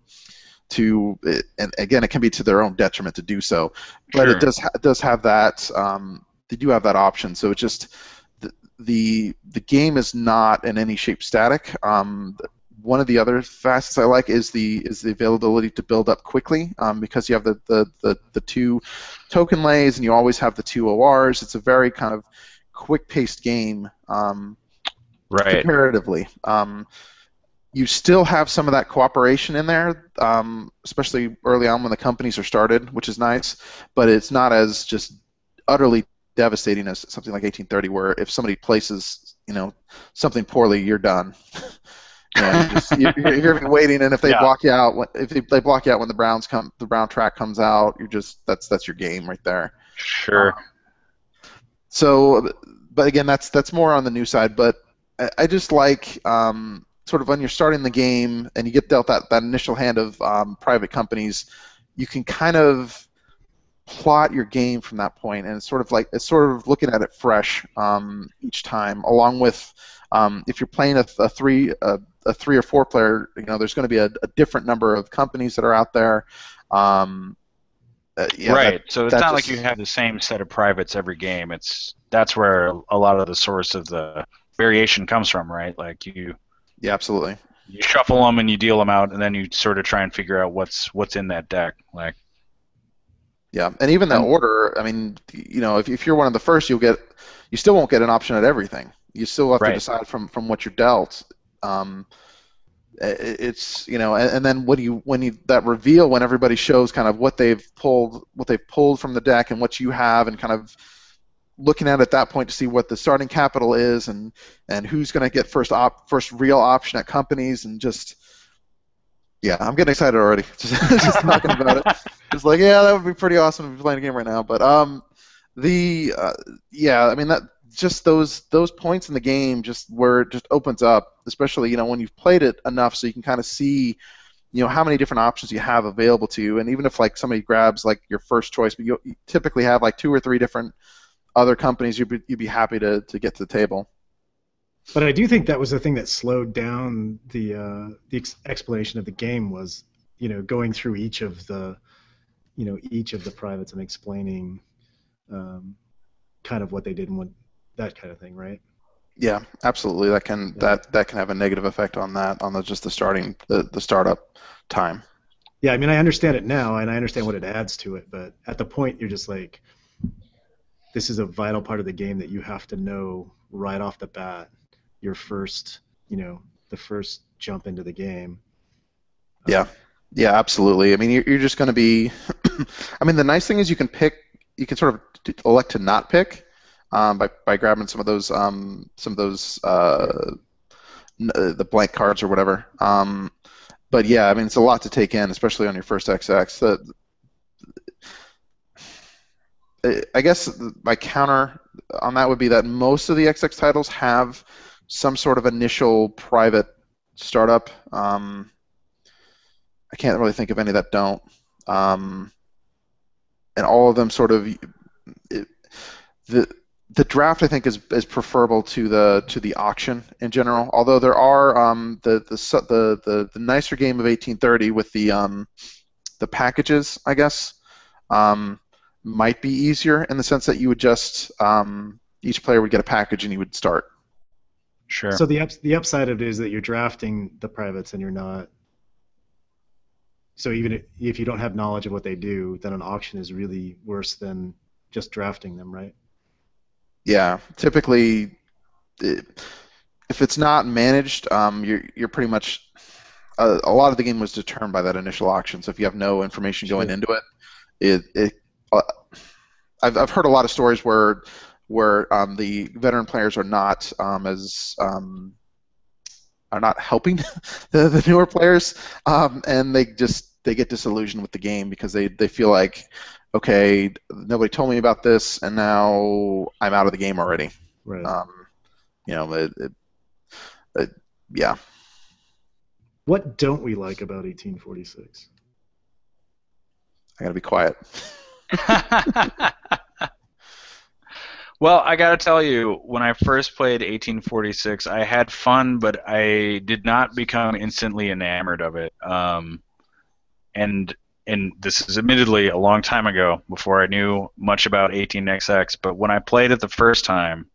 to and again, it can be to their own detriment to do so, but sure. it does it does have that um, they do have that option. So it just the, the the game is not in any shape static. Um, one of the other facets I like is the is the availability to build up quickly um, because you have the, the, the, the, two token lays and you always have the two ORs. It's a very kind of quick paced game um, right. comparatively. Um, you still have some of that cooperation in there, um, especially early on when the companies are started, which is nice, but it's not as just utterly devastating as something like 1830 where if somebody places you know something poorly you're done Yeah, you just, you're, you're, waiting, and if they yeah. block you out, if they block you out when the Browns come, the Brown track comes out, you're just that's that's your game right there. Sure. Um, so, but again, that's that's more on the new side. But I, I just like um, sort of when you're starting the game and you get dealt that, that initial hand of um, private companies, you can kind of plot your game from that point, and it's sort of like it's sort of looking at it fresh um, each time, along with um, if you're playing a, a three a, a, three or four player, you know, there's going to be a, a, different number of companies that are out there. Um, uh, yeah, right. That, so it's not just, like you have the same set of privates every game. It's that's where a lot of the source of the variation comes from, right? Like you. Yeah, absolutely. You shuffle them and you deal them out, and then you sort of try and figure out what's what's in that deck. Like. Yeah, and even that order. I mean, you know, if, if you're one of the first, you'll get, you still won't get an option at everything. You still have right. to decide from from what you're dealt. Um, it's you know, and, and, then what do you when you that reveal when everybody shows kind of what they've pulled what they've pulled from the deck and what you have and kind of looking at at that point to see what the starting capital is and and who's going to get first op first real option at companies and just yeah, I'm getting excited already. Just, just talking about it. It's like, yeah, that would be pretty awesome to be playing a game right now. But um, the uh, yeah, I mean that just those those points in the game just where it just opens up, especially you know when you've played it enough, so you can kind of see you know how many different options you have available to you, and even if like somebody grabs like your first choice, but you, typically have like two or three different other companies, you'd be, you'd be happy to to get to the table. But I do think that was the thing that slowed down the uh, the ex- explanation of the game was you know going through each of the you know each of the privates and explaining um, kind of what they did and what that kind of thing, right? Yeah, absolutely. That can that that can have a negative effect on that on the just the starting the, the startup time. Yeah, I mean I understand it now and I understand what it adds to it, but at the point you're just like this is a vital part of the game that you have to know right off the bat. Your first, you know, the first jump into the game. Yeah, yeah, absolutely. I mean, you're, you're just going to be. I mean, the nice thing is you can pick, you can sort of elect to not pick um, by by grabbing some of those um, some of those uh, n- the blank cards or whatever. Um, but yeah, I mean, it's a lot to take in, especially on your first XX. The, I guess my counter on that would be that most of the XX titles have some sort of initial private startup. Um, I can't really think of any that don't. Um, and all of them sort of it, the the draft I think is, is preferable to the to the auction in general. Although there are um, the, the the the the nicer game of 1830 with the um, the packages, I guess, um, might be easier in the sense that you would just um, each player would get a package and you would start. Sure. So the ups, the upside of it is that you're drafting the privates and you're not. So even if you don't have knowledge of what they do, then an auction is really worse than just drafting them, right? Yeah, typically, if it's not managed, um, you're you're pretty much a, a, lot of the game was determined by that initial auction. So if you have no information going sure. into it, it it uh, I've I've heard a lot of stories where where um, the veteran players are not um, as um, are not helping the, the newer players, um, and they just they get disillusioned with the game because they, they feel like, okay, nobody told me about this, and now I'm out of the game already. Right. Um, you know, it, it, it, yeah. What don't we like about 1846? I gotta be quiet. Well, I got to tell you, when I first played 1846, I had fun, but I did not become instantly enamored of it. Um, and and this is admittedly a long time ago, before I knew much about 18xx. But when I played it the first time,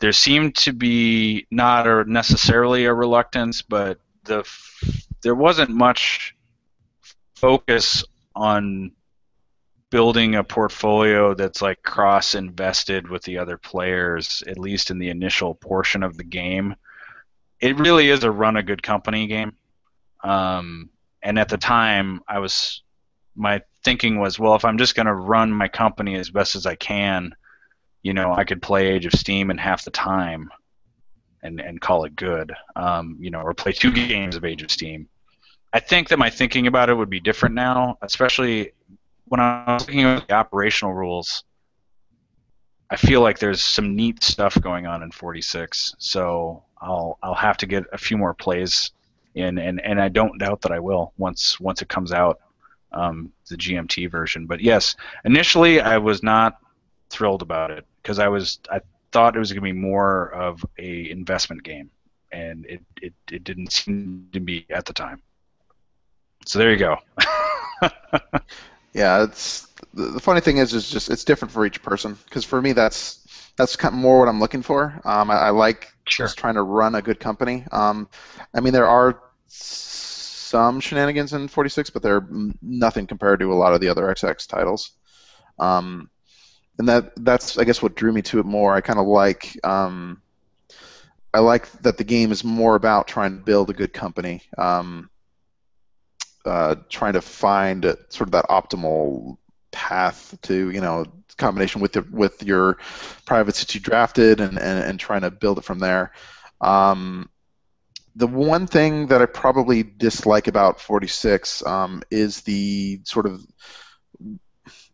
there seemed to be not a, necessarily a reluctance, but the there wasn't much focus on building a portfolio that's like cross invested with the other players, at least in the initial portion of the game. It really is a run a good company game. Um, and at the time, I was my thinking was, well, if I'm just going to run my company as best as I can, you know, I could play Age of Steam in half the time, and and call it good. Um, you know, or play two games of Age of Steam. I think that my thinking about it would be different now, especially when I was looking at the operational rules, I feel like there's some neat stuff going on in 46. So I'll I'll have to get a few more plays in, and, and I don't doubt that I will once once it comes out, um, the GMT version. But yes, initially I was not thrilled about it because I was I thought it was going to be more of a investment game, and it, it, it didn't seem to be at the time. So there you go. Yeah, it's the, the funny thing is, is just it's different for each person. Because for me, that's that's kind of more what I'm looking for. Um, I, I, like sure. just trying to run a good company. Um, I mean, there are some shenanigans in 46, but they're nothing compared to a lot of the other XX titles. Um, and that that's I guess what drew me to it more. I kind of like um, I like that the game is more about trying to build a good company. Um, uh, trying to find sort of that optimal path to you know combination with the, with your privates that you drafted and, and, and trying to build it from there. Um, the one thing that I probably dislike about 46 um, is the sort of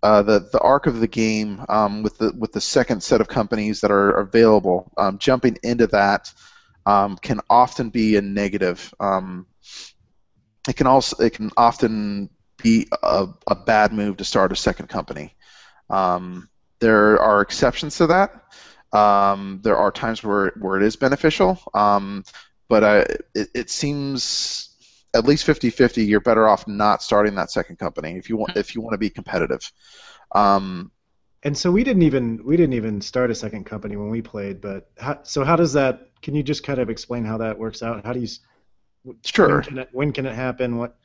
uh, the the arc of the game um, with the with the second set of companies that are available. Um, jumping into that um, can often be a negative. Um, it can also it can often be a, a bad move to start a second company. Um, there are exceptions to that. Um, there are times where where it is beneficial, um, but I, it, it seems at least 50-50 you're better off not starting that second company if you want if you want to be competitive. Um, And so we didn't even we didn't even start a second company when we played. But how, so how does that? Can you just kind of explain how that works out? How do you? Sure. When can it, when can it happen? What?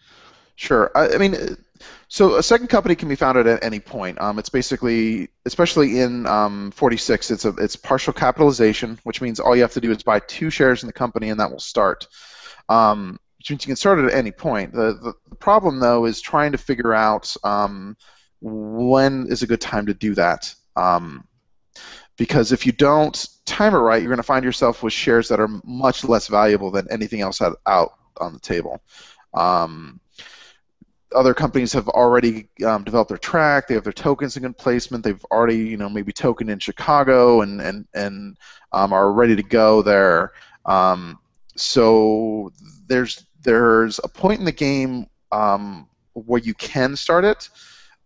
Sure. I, I mean, so a second company can be founded at any point. Um, it's basically, especially in um, 46, it's a it's partial capitalization, which means all you have to do is buy two shares in the company, and that will start. Um, which means you can start it at any point. The, the, problem, though, is trying to figure out um, when is a good time to do that. Um, because if you don't time it right, you're going to find yourself with shares that are much less valuable than anything else out, out on the table. Um, other companies have already um, developed their track. They have their tokens in good placement. They've already, you know, maybe token in Chicago and and and um, are ready to go there. Um, so there's there's a point in the game um, where you can start it,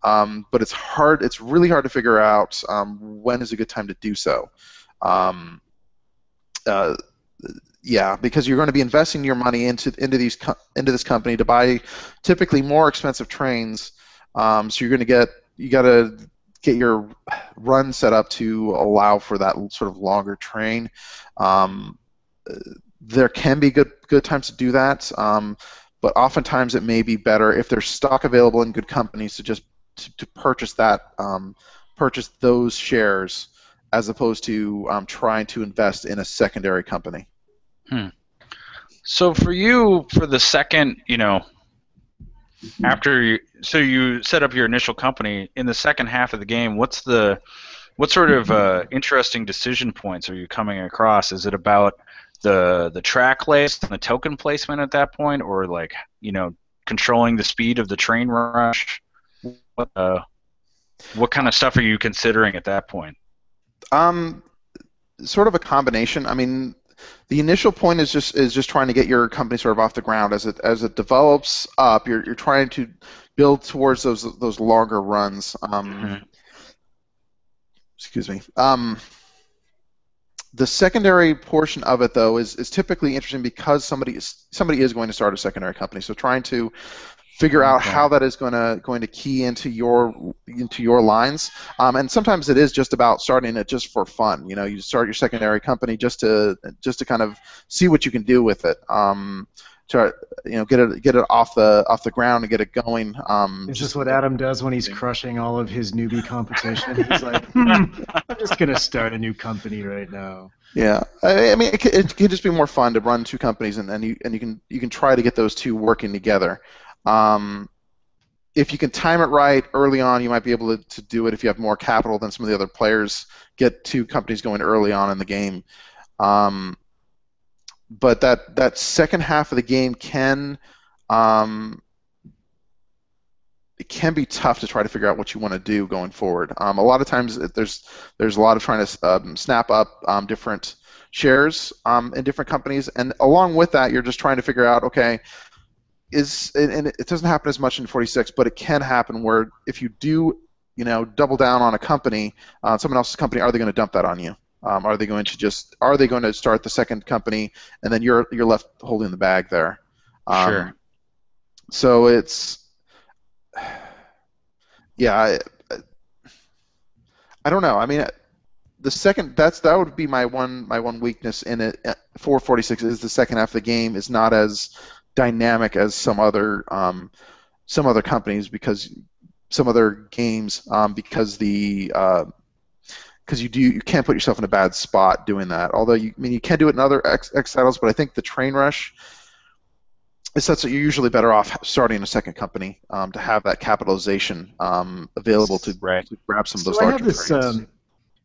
um, but it's hard. It's really hard to figure out um, when is a good time to do so. Uh, yeah, because you're going to be investing your money into into these into this company to buy typically more expensive trains. Um, so you're going to get you got to get your run set up to allow for that sort of longer train. Um, there can be good good times to do that, um, but oftentimes it may be better if there's stock available in good companies to just to, to purchase that um, purchase those shares as opposed to um, trying to invest in a secondary company. Hmm. So for you, for the second, you know, after you, so you set up your initial company in the second half of the game. What's the, what sort of uh, interesting decision points are you coming across? Is it about the the track list and the token placement at that point, or like you know, controlling the speed of the train rush? What uh, what kind of stuff are you considering at that point? Um, sort of a combination. I mean, the initial point is just is just trying to get your company sort of off the ground as it as it develops up. You're you're trying to build towards those those longer runs. Um, mm-hmm. Excuse me. Um, the secondary portion of it, though, is, is typically interesting because somebody is somebody is going to start a secondary company. So trying to figure out okay. how that is going to going to key into your into your lines. Um, and sometimes it is just about starting it just for fun. You know, you start your secondary company just to just to kind of see what you can do with it. Um, to you know get it get it off the off the ground and get it going. Um, is this what Adam does when he's crushing all of his newbie competition? He's like, hmm, I'm just gonna start a new company right now. Yeah, I, I mean, it, it, can just be more fun to run two companies, and, and you and you can you can try to get those two working together. Um, if you can time it right early on, you might be able to, to do it if you have more capital than some of the other players. Get two companies going early on in the game. Um, but that, that second half of the game can um, it can be tough to try to figure out what you want to do going forward. Um, a lot of times there's there's a lot of trying to um, snap up um, different shares um, in different companies, and along with that, you're just trying to figure out okay, is and it doesn't happen as much in 46, but it can happen where if you do, you know, double down on a company, uh, someone else's company, are they going to dump that on you? Um, are they going to just are they going to start the second company and then you're you're left holding the bag there? Um, sure. So it's yeah, I, I don't know. I mean, the second that's that would be my one my one weakness in it. 446 is the second half of the game is not as dynamic as some other um, some other companies because some other games um, because the because uh, you do you can't put yourself in a bad spot doing that. Although you I mean you can do it in other X, X titles, but I think the train rush is such that you're usually better off starting a second company um, to have that capitalization um, available to, right. to, grab some of those so larger this, trains. Um,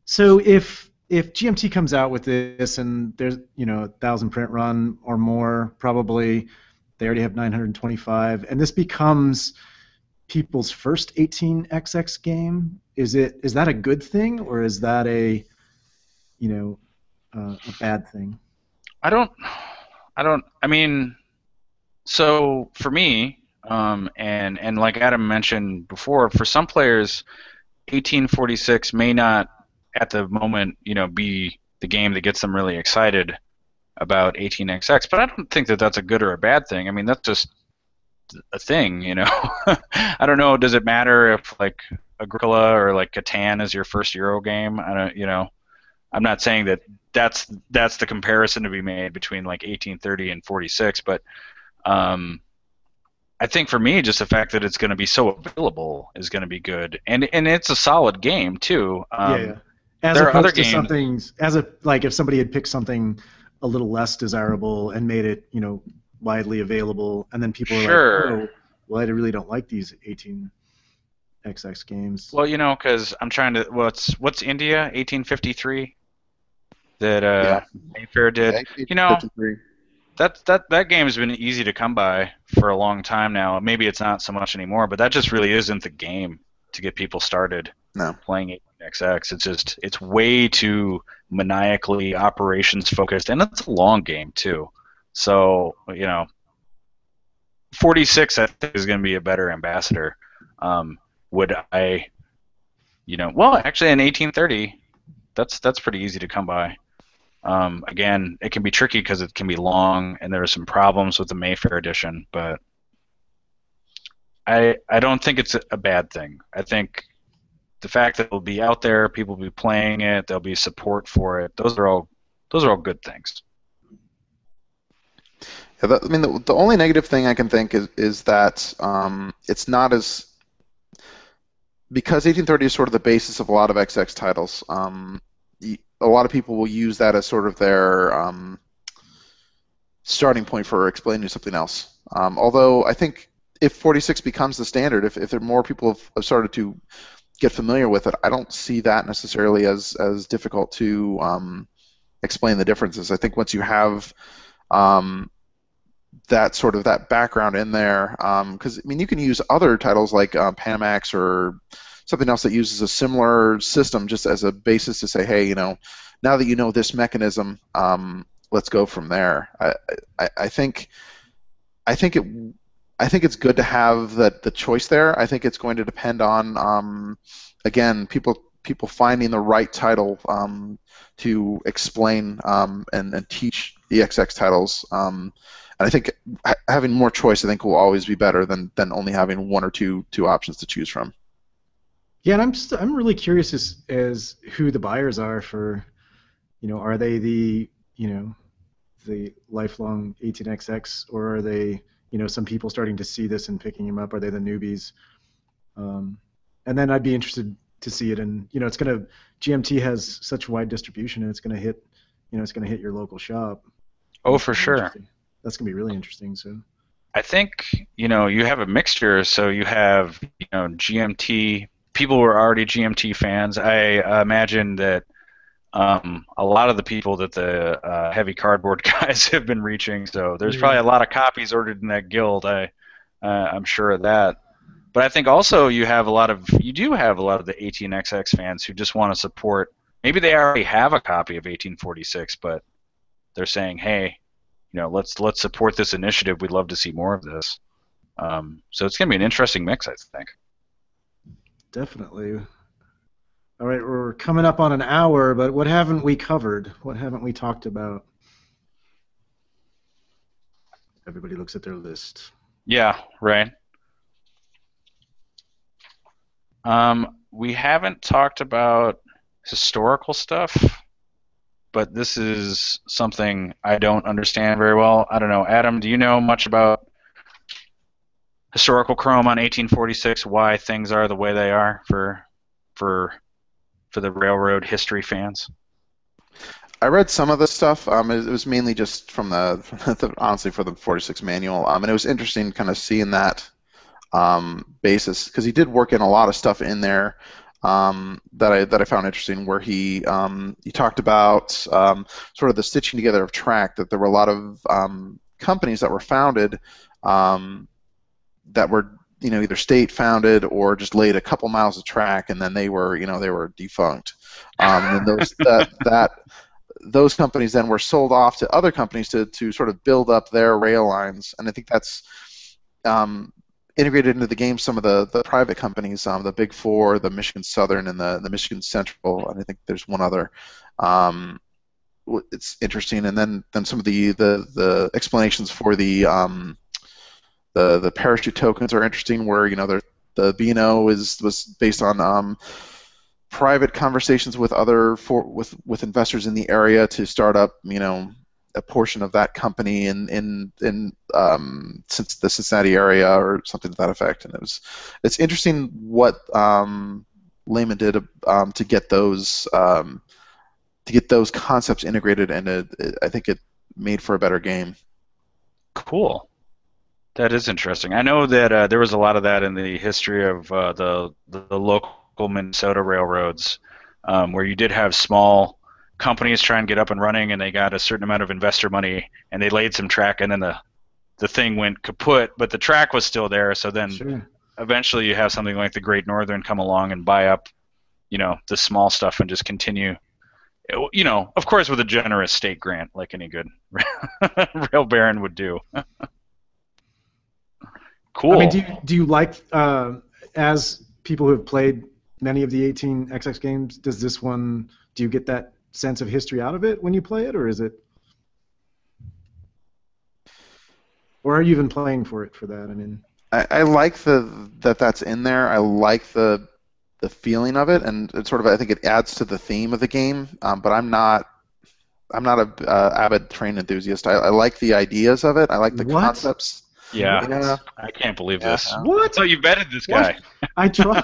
so if if GMT comes out with this and there's you know a thousand print run or more probably they already have 925, and this becomes people's first 18xx game. Is it is that a good thing or is that a you know uh, a bad thing? I don't. I don't. I mean, so for me, um, and and like Adam mentioned before, for some players, 1846 may not at the moment, you know, be the game that gets them really excited about 18xx, but I don't think that that's a good or a bad thing. I mean, that's just a thing, you know. I don't know. Does it matter if like Agricola or like Catan is your first Euro game. I don't, you know, I'm not saying that that's that's the comparison to be made between like 1830 and 46, but um, I think for me, just the fact that it's going to be so available is going to be good, and and it's a solid game too. Um, yeah, yeah. As there are opposed other to games- something as a like if somebody had picked something a little less desirable and made it you know widely available, and then people were Sure. like, oh, well, I really don't like these 18xx games. Well, you know, because I'm trying to. What's what's India 1853 that uh, Yeah. Mayfair did. Yeah, you know, that that that game has been easy to come by for a long time now. Maybe it's not so much anymore, but that just really isn't the game to get people started No. playing 18xx. It's just it's way too maniacally operations focused, and it's a long game too. So you know, 46 I think is going to be a better ambassador. Um, would I, you know, well actually in 1830, that's that's pretty easy to come by. Um, again, it can be tricky because it can be long, and there are some problems with the Mayfair edition. But I I don't think it's a, a bad thing. I think the fact that it'll be out there, people will be playing it, there'll be support for it. Those are all those are all good things. Yeah, I mean, the, the only negative thing I can think is is that um, it's not as because 1830 is sort of the basis of a lot of XX titles. Um, a lot of people will use that as sort of their um, starting point for explaining something else. Um, although I think if 46 becomes the standard, if if more people have started to get familiar with it, I don't see that necessarily as as difficult to um, explain the differences. I think once you have um, that sort of that background in there, because I mean you can use other titles like uh, Panamax or something else that uses a similar system just as a basis to say, hey, you know, now that you know this mechanism, um, let's go from there. I, I, I think I think it I think it's good to have that the choice there. I think it's going to depend on um, again people people finding the right title um, to explain um, and, and teach EXX titles. Um, and I think ha- having more choice, I think, will always be better than, than only having one or two two options to choose from. Yeah, and I'm just, I'm really curious as as who the buyers are for, you know, are they the you know, the lifelong 18xx or are they you know some people starting to see this and picking them up? Are they the newbies? Um, and then I'd be interested to see it and you know it's gonna GMT has such wide distribution and it's gonna hit you know it's gonna hit your local shop. Oh, for sure. That's gonna be really interesting. So I think you know you have a mixture. So you have you know GMT people who are already GMT fans. I imagine that um, a lot of the people that the uh, heavy cardboard guys have been reaching. So there's Yeah. probably a lot of copies ordered in that guild. I uh, I'm sure of that. But I think also you have a lot of you do have a lot of the 18xx fans who just want to support. Maybe they already have a copy of 1846, but they're saying, hey, you know, let's let's support this initiative. We'd love to see more of this. Um, so it's going to be an interesting mix, I think. Definitely. All right, we're coming up on an hour, but what haven't we covered? What haven't we talked about? Everybody looks at their list. Yeah, right. Um, we haven't talked about historical stuff, but this is something I don't understand very well. I don't know, Adam. Do you know much about historical Chrome on 1846? Why things are the way they are for for for the railroad history fans? I read some of this stuff. Um, it, it was mainly just from the, the honestly for the 46 manual, um, and it was interesting kind of seeing that um, basis because he did work in a lot of stuff in there um, that I that I found interesting. Where he um, he talked about um, sort of the stitching together of track. That there were a lot of um, companies that were founded um, that were you know either state founded or just laid a couple miles of track and then they were you know they were defunct. Um, and those that that those companies then were sold off to other companies to, to sort of build up their rail lines. And I think that's um, integrated into the game some of the, the private companies, um, the Big Four, the Michigan Southern, and the, the Michigan Central, and I think there's one other. Um, it's interesting. And then, then some of the, the, the explanations for the um, the the parachute tokens are interesting, where you know they're the B&O is was based on um, private conversations with other for with with investors in the area to start up, you know, a portion of that company in in in um, since the Cincinnati area or something to that effect. And it was it's interesting what um, Lehmann did um, to get those um, to get those concepts integrated, and it, it, I think it made for a better game. Cool. That is interesting. I know that uh, there was a lot of that in the history of uh, the, the local Minnesota railroads, um, where you did have small companies try and get up and running, and they got a certain amount of investor money, and they laid some track, and then the the thing went kaput, but the track was still there. So then Sure. eventually you have something like the Great Northern come along and buy up, you know, the small stuff and just continue. You know, of course, with a generous state grant, like any good rail baron would do. cool. I mean, do you do you like uh, as people who have played many of the 18xx games? Does this one? Do you get that sense of history out of it when you play it, or is it? Or are you even playing for it for that? I mean, I, I like the that that's in there. I like the the feeling of it, and it sort of I think it adds to the theme of the game. Um, but I'm not I'm not a uh, avid train enthusiast. I, I like the ideas of it. I like the What? concepts. Yeah, Yeah. I can't believe Yeah. this. I what? So you vetted this What? guy. I try.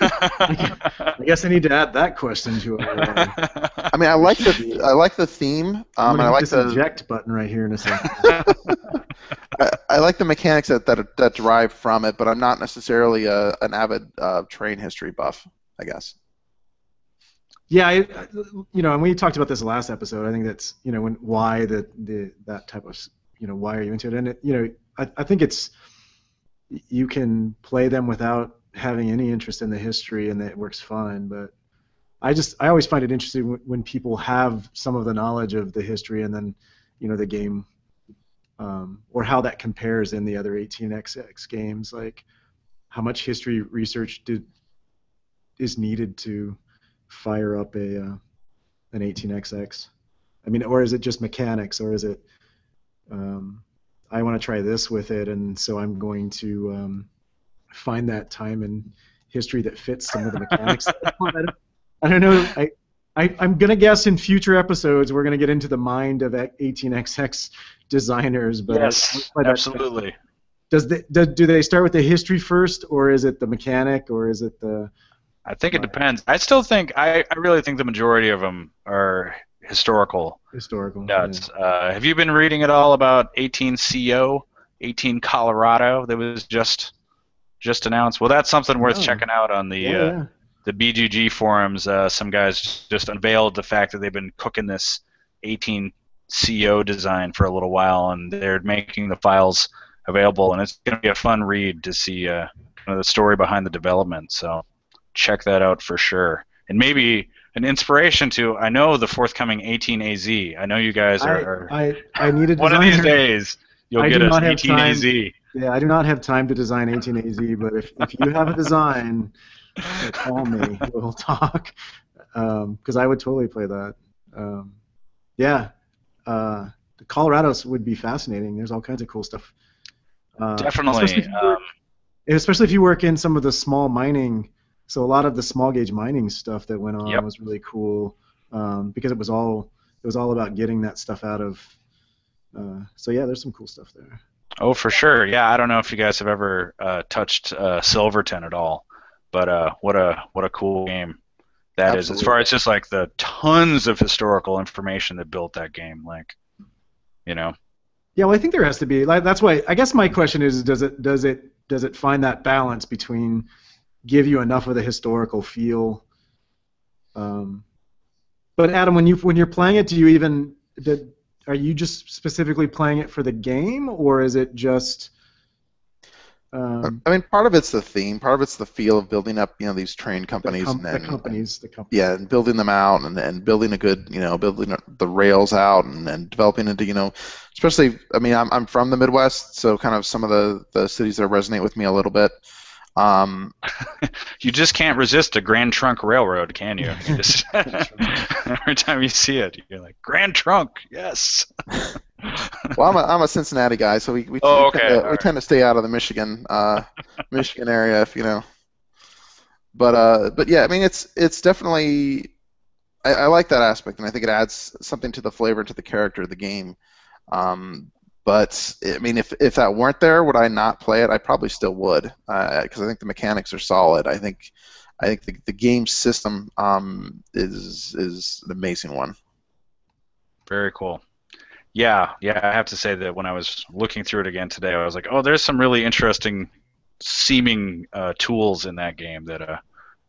I guess I need to add that question to it. I mean, I like the I like the theme. Um, I'm gonna I like this the eject button right here in a second. I, I like the mechanics that, that that derive from it, but I'm not necessarily a, an avid uh, train history buff. I guess. Yeah, I, I- you know, and we talked about this last episode. I think that's you know when why the the that type of you know why are you into it? And it, you know, I, I think it's you can play them without having any interest in the history, and it works fine. But I just I always find it interesting when, when people have some of the knowledge of the history, and then you know the game um, or how that compares in the other 18xx games, like how much history research did is needed to fire up a uh, an 18xx? I mean, or is it just mechanics, or is it um, I want to try this with it, and so I'm going to um, find that time in history that fits some of the mechanics. I don't- I don't know. I, I I'm gonna guess in future episodes we're gonna get into the mind of 18xx designers, but yes, absolutely. Does the, do, do they start with the history first, or is it the mechanic, or is it the I think it depends. I still think I, I really think the majority of them are historical historical? nuts. Uh, have you been reading at all about 18 CO, 18 Colorado that was just just announced? Well, that's something worth Oh. checking out on the Yeah, uh, yeah. the BGG forums. Uh, some guys just unveiled the fact that they've been cooking this 18 CO design for a little while, and they're making the files available, and it's going to be a fun read to see uh, kind of the story behind the development. So check that out for sure, and maybe an inspiration to. I know the forthcoming 18AZ. I know you guys are. are I, I, I need a one of these days, you'll I get do us not have time. 18AZ. Yeah, I do not have time to design 18AZ, but if, if you have a design, call me. We'll talk. Because I would totally play that. Um, yeah. Uh, the Colorado's would be fascinating. There's all kinds of cool stuff. Uh, Definitely. Especially if, work, Um, especially if you work in some of the small mining. So a lot of the small gauge mining stuff that went on Yep. was really cool um, because it was all it was all about getting that stuff out of. Uh, so yeah, there's some cool stuff there. Oh, for sure. Yeah, I don't know if you guys have ever uh, touched uh, Silverton at all, but uh, what a what a cool game that is. As far as just like the tons of historical information that built that game, like, you know, Yeah, well, I think there has to be. Like, that's why. I guess my question is, does it does it does it find that balance between give you enough of the historical feel? Um, but Adam, when you when you're playing it, do you even did, are you just specifically playing it for the game, or is it just? Um, I mean, part of it's the theme, part of it's the feel of building up, you know, these train the, companies com- and the companies, the companies. yeah, and building them out and, and building a good, you know, building the rails out and, and developing into, you know, especially, I mean, I'm, I'm from the Midwest, so kind of some of the, the cities that resonate with me a little bit. Um, you just can't resist a Grand Trunk Railroad, can you? You just- every time you see it, you're like Grand Trunk, yes. well, I'm a, I'm a Cincinnati guy, so we we, Oh, we, tend, to, we right. tend to stay out of the Michigan uh, Michigan area, if you know. But uh, but yeah, I mean, it's it's definitely I, I like that aspect, and I think it adds something to the flavor, to the character of the game. Um, but I mean, if if that weren't there, would I not play it? I probably still would, because I think the mechanics are solid. I think I think the, the game system um, is is an amazing one. Very cool. Yeah, yeah. I have to say that when I was looking through it again today, I was like, oh, there's some really interesting seeming uh, tools in that game that. Uh,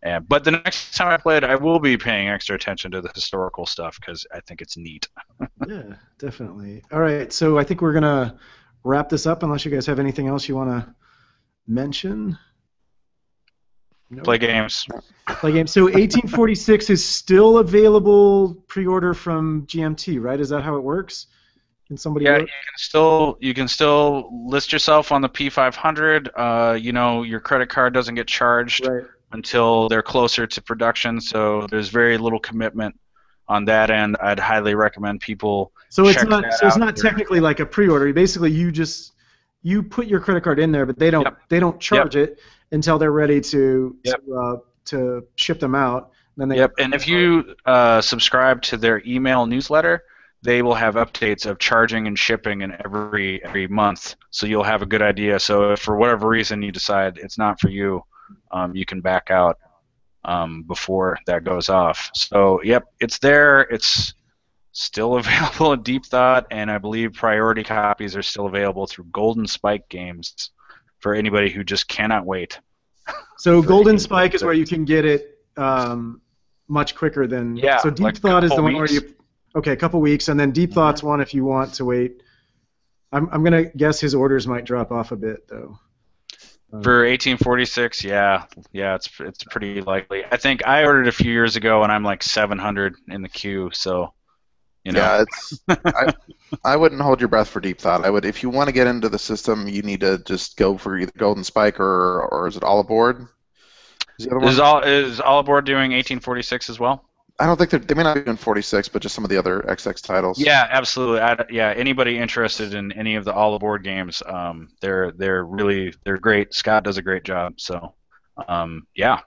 and, but the next time I play it, I will be paying extra attention to the historical stuff because I think it's neat. yeah, definitely. All right, so I think we're gonna wrap this up unless you guys have anything else you want to mention. No. Play games. Play games. So 1846 is still available pre-order from GMT, right? Is that how it works? Can somebody? Yeah, you can still you can still list yourself on the P500. Uh, you know, your credit card doesn't get charged Right. Until they're closer to production, so there's very little commitment on that end. I'd highly recommend people. So it's not. So it's not there. technically like a pre-order. Basically, you just you put your credit card in there, but they don't. Yep. They don't charge it until they're ready to Yep. to, uh, to ship them out. Then they. Yep, and if you uh, subscribe to their email newsletter, they will have updates of charging and shipping in every every month, so you'll have a good idea. So if for whatever reason you decide it's not for you, um, you can back out um, before that goes off. So yep, it's there. It's still available in Deep Thought, and I believe priority copies are still available through Golden Spike Games for anybody who just cannot wait. So Golden Spike is where you can get it um, much quicker than. Yeah, So Deep like Thought is the one where you. Okay, a couple weeks, and then Deep Thought's one if you want to wait. I'm I'm gonna guess his orders might drop off a bit though. Um, For 1846, yeah, yeah, it's it's pretty likely. I think I ordered a few years ago, and I'm like 700 in the queue. So, you know, Yeah, it's. I, I wouldn't hold your breath for deep thought. I would, if you want to get into the system, you need to just go for either Golden Spike or or is it All Aboard? Is is all is all aboard doing 1846 as well? I don't think they're, they may not be doing 46, but just some of the other XX titles. Yeah, absolutely. I, yeah, anybody interested in any of the all aboard games, um, they're they're really they're great. Scott does a great job. So, um, yeah,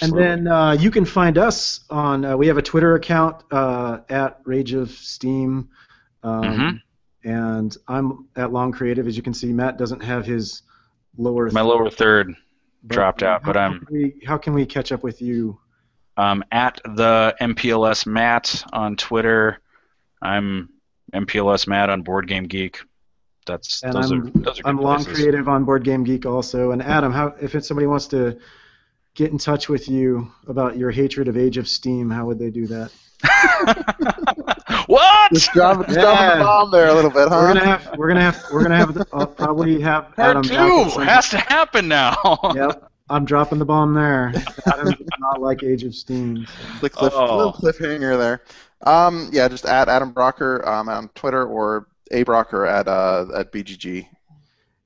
And then uh, you can find us on. Uh, we have a Twitter account uh, at Rage of Steam, um, Mhm. and I'm at Long Creative. As you can see, Matt doesn't have his lower. my lower third but, dropped out, but I'm- we, how can we catch up with you? Um, at the MPLS Matt on Twitter. I'm MPLS Matt on Board Game Geek. That's And those I'm are those are good I'm Long places. Creative on Board Game Geek also. And Adam, how if somebody wants to get in touch with you about your hatred of Age of Steam, how would they do that? what? Just drop, just Yeah. drop the bomb there a little bit, huh? We're gonna have we're gonna have we're gonna have I'll probably have Part Adam. two back at some- has to happen now. Yep, I'm dropping the bomb there. Adam does not like Age of Steam. the cliff, Oh. little cliffhanger there. Um, yeah, just at Adam Brocker um, on Twitter or a Brocker at uh, at BGG.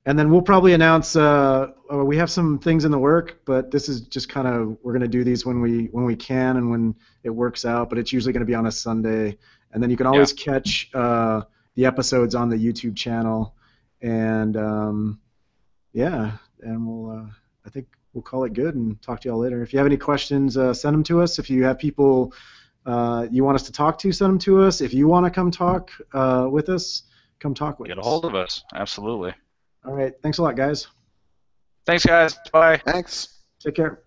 And then we'll probably announce. Uh, uh, we have some things in the work, but this is just kind of we're gonna do these when we when we can and when it works out. But it's usually gonna be on a Sunday, and then you can always catch uh, the episodes on the YouTube channel. And um, yeah, and we'll. Uh, I think we'll call it good and talk to y'all later. If you have any questions, uh, send them to us. If you have people uh, you want us to talk to, send them to us. If you want to come talk uh, with us, come talk with us. Get a hold of us. Absolutely. All right. Thanks a lot, guys. Thanks, guys. Bye. Thanks. Take care.